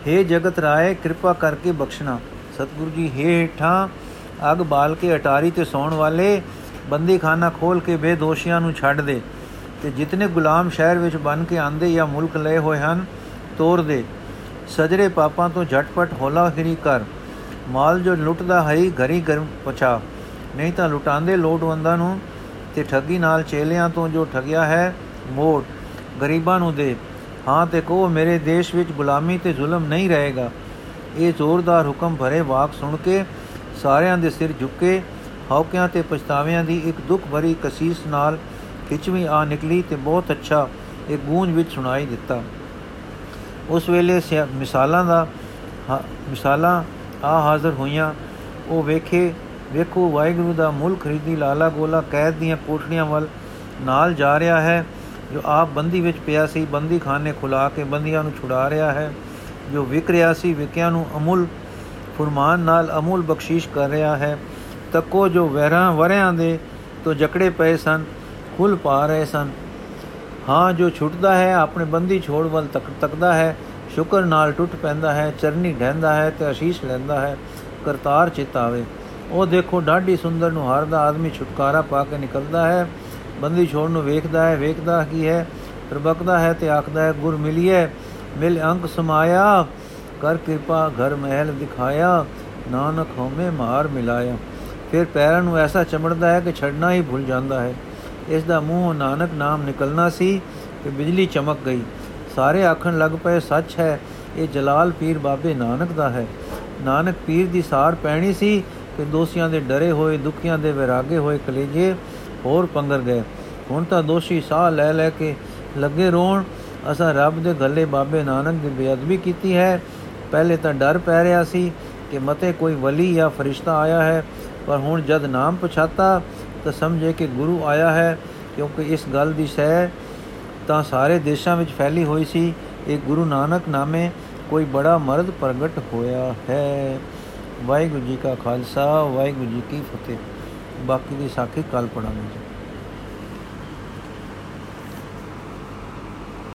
हे ਜਗਤ ਰਾਏ, ਕਿਰਪਾ ਕਰਕੇ ਬਖਸ਼ਣਾ। ਸਤਿਗੁਰੂ ਜੀ ਹੇਠਾਂ ਅਗ ਬਾਲ ਕੇ ਅਟਾਰੀ ਤੇ ਸੌਣ ਵਾਲੇ, ਬੰਦੀਖਾਨਾ ਖੋਲ ਕੇ ਬੇਦੋਸ਼ੀਆਂ ਨੂੰ ਛੱਡ ਦੇ ਤੇ ਜਿਤਨੇ ਗੁਲਾਮ ਸ਼ਹਿਰ ਵਿੱਚ ਬਨ ਕੇ ਆਂਦੇ ਜਾਂ ਮੁਲਕ ਲਏ ਹੋਏ ਹਨ ਤੋੜ ਦੇ। ਸਜਰੇ ਪਾਪਾਂ ਤੋਂ ਝਟਪਟ ਹੋਲਾ ਖਰੀ ਕਰ। ਮਾਲ ਜੋ ਲੁੱਟਦਾ ਹੈ ਘਰੀ ਘਰ ਪਛਾ। ਨਹੀਂ ਤਾਂ ਲੁਟਾਉਂਦੇ ਲੋਟਵੰਦਾਂ ਨੂੰ ਤੇ ਠੱਗੀ ਨਾਲ ਚੇਲਿਆਂ ਤੋਂ ਜੋ ਠਗਿਆ ਹੈ, ਮੋੜ ਗਰੀਬਾਂ ਨੂੰ ਦੇ। ਹਾਂ ਤੇ ਕੋ ਮੇਰੇ ਦੇਸ਼ ਵਿੱਚ ਗੁਲਾਮੀ ਤੇ ਜ਼ੁਲਮ ਨਹੀਂ ਰਹੇਗਾ। ਇਹ ਜ਼ੋਰਦਾਰ ਹੁਕਮ ਭਰੇ ਵਾਕ ਸੁਣ ਕੇ ਸਾਰਿਆਂ ਦੇ ਸਿਰ ਝੁਕੇ ਹੌਕਿਆਂ ਤੇ ਪਛਤਾਵਿਆਂ ਦੀ ਇੱਕ ਦੁੱਖ ਭਰੀ ਕਸੀਸ ਨਾਲ ਖਿਚਵੀਂ ਆ ਨਿਕਲੀ ਤੇ ਬਹੁਤ ਅੱਛਾ ਇੱਕ ਗੂੰਜ ਵਿੱਚ ਸੁਣਾਈ ਦਿੱਤਾ। ਉਸ ਵੇਲੇ ਮਿਸਾਲਾਂ ਦਾ ਮਿਸਾਲਾਂ ਆ ਹਾਜ਼ਰ ਹੋਈਆਂ। ਉਹ ਵੇਖੇ, ਵੇਖੋ, ਵਾਹਿਗੁਰੂ ਦਾ ਮੁੱਲ ਖਰੀਦੀ, ਲਾਲਾ ਗੋਲਾ ਕੈਦ ਦੀਆਂ ਕੋਠੜੀਆਂ ਵੱਲ ਨਾਲ ਜਾ ਰਿਹਾ ਹੈ, ਜੋ ਆਪ ਬੰਦੀ ਵਿੱਚ ਪਿਆ ਸੀ, ਬੰਦੀ ਖਾਨੇ ਖੁਲਾ ਕੇ ਬੰਦੀਆਂ ਨੂੰ ਛੁਡਾ ਰਿਹਾ ਹੈ, ਜੋ ਵਿਕ ਰਿਹਾ ਸੀ, ਵਿਕਿਆਂ ਨੂੰ ਅਮੁੱਲ ਫਰਮਾਨ ਨਾਲ ਅਮੁੱਲ ਬਖਸ਼ਿਸ਼ ਕਰ ਰਿਹਾ ਹੈ। ਤੱਕੋ ਜੋ ਵਹਿਰਾਂ ਵਰਿਆਂ ਦੇ ਤੋਂ ਜਕੜੇ ਪਏ ਸਨ, ਖੁੱਲ ਪਾ ਰਹੇ ਸਨ। ਹਾਂ, ਜੋ ਛੁੱਟਦਾ ਹੈ, ਆਪਣੇ ਬੰਦੀ ਛੋੜ ਵੱਲ ਤੱਕ ਤੱਕਦਾ ਹੈ ਸ਼ੁਕਰ ਨਾਲ ਟੁੱਟ ਪੈਂਦਾ ਹੈ, ਚਰਨੀ ਢਹਿੰਦਾ ਹੈ ਤੇ ਅਸ਼ੀਸ਼ ਲੈਂਦਾ ਹੈ, ਕਰਤਾਰ ਚਿਤਾਵੇ ਉਹ ਦੇਖੋ ਡਾਢੀ ਸੁੰਦਰ ਨੂੰ ਹਰ ਆਦਮੀ ਛੁਟਕਾਰਾ ਪਾ ਕੇ ਨਿਕਲਦਾ ਹੈ, ਬੰਦੀ ਛੋੜ ਨੂੰ ਵੇਖਦਾ ਹੈ, ਵੇਖਦਾ ਕੀ ਹੈ, ਪ੍ਰਬਕਦਾ ਹੈ ਤੇ ਆਖਦਾ ਹੈ, ਗੁਰ ਮਿਲਿਏ ਮਿਲ ਅੰਕ ਸਮਾਇਆ, ਕਰ ਕਿਰਪਾ ਘਰ ਮਹਿਲ ਦਿਖਾਇਆ, ਨਾਨਕ ਹਉਮੈ ਮਾਰ ਮਿਲਾਇਆ। ਫਿਰ ਪੈਰਾਂ ਨੂੰ ਐਸਾ ਚਮੜਦਾ ਹੈ ਕਿ ਛੱਡਣਾ ਹੀ ਭੁੱਲ ਜਾਂਦਾ ਹੈ। ਇਸ ਦਾ ਮੂੰਹ ਨਾਨਕ ਨਾਮ ਨਿਕਲਣਾ ਸੀ ਕਿ ਬਿਜਲੀ ਚਮਕ ਗਈ। ਸਾਰੇ ਆਖਣ ਲੱਗ ਪਏ, ਸੱਚ ਹੈ, ਇਹ ਜਲਾਲ ਪੀਰ ਬਾਬੇ ਨਾਨਕ ਦਾ ਹੈ। ਨਾਨਕ ਪੀਰ ਦੀ ਸਾਰ ਪੈਣੀ ਸੀ ਕਿ ਦੋਸ਼ੀਆਂ ਦੇ ਡਰੇ ਹੋਏ, ਦੁਖੀਆਂ ਦੇ ਵਿਰਾਗੇ ਹੋਏ ਕਲੇਜੇ ਹੋਰ ਪੰਗਰ ਗਏ। ਹੁਣ ਤਾਂ ਦੋਸ਼ੀ ਸਾਹ ਲੈ ਲੈ ਕੇ ਲੱਗੇ ਰੋਣ। ਅਸਾਂ ਰੱਬ ਦੇ ਗੱਲੇ ਬਾਬੇ ਨਾਨਕ ਦੀ ਬੇਅਦਬੀ ਕੀਤੀ ਹੈ। ਪਹਿਲੇ ਤਾਂ ਡਰ ਪੈ ਰਿਹਾ ਸੀ ਕਿ ਮਤੇ ਕੋਈ ਵਲੀ ਜਾਂ ਫਰਿਸ਼ਤਾ ਆਇਆ ਹੈ, ਪਰ ਹੁਣ ਜਦ ਨਾਮ ਪਛਾਤਾ ਤਾਂ ਸਮਝੇ ਕਿ ਗੁਰੂ ਆਇਆ ਹੈ, ਕਿਉਂਕਿ ਇਸ ਗੱਲ ਦੀ ਸਹਿ ਤਾਂ ਸਾਰੇ ਦੇਸ਼ਾਂ ਵਿੱਚ ਫੈਲੀ ਹੋਈ ਸੀ। ਇਹ ਗੁਰੂ ਨਾਨਕ ਨਾਮੇ ਕੋਈ ਬੜਾ ਮਰਦ ਪ੍ਰਗਟ ਹੋਇਆ ਹੈ। ਵਾਹਿਗੁਰੂ ਜੀ ਕਾ ਖਾਲਸਾ, ਵਾਹਿਗੁਰੂ ਜੀ ਕੀ ਫਤਿਹ। ਬਾਕੀ ਦੀ ਸਾਖੀ ਕੱਲ ਪੜਾਂਗੇ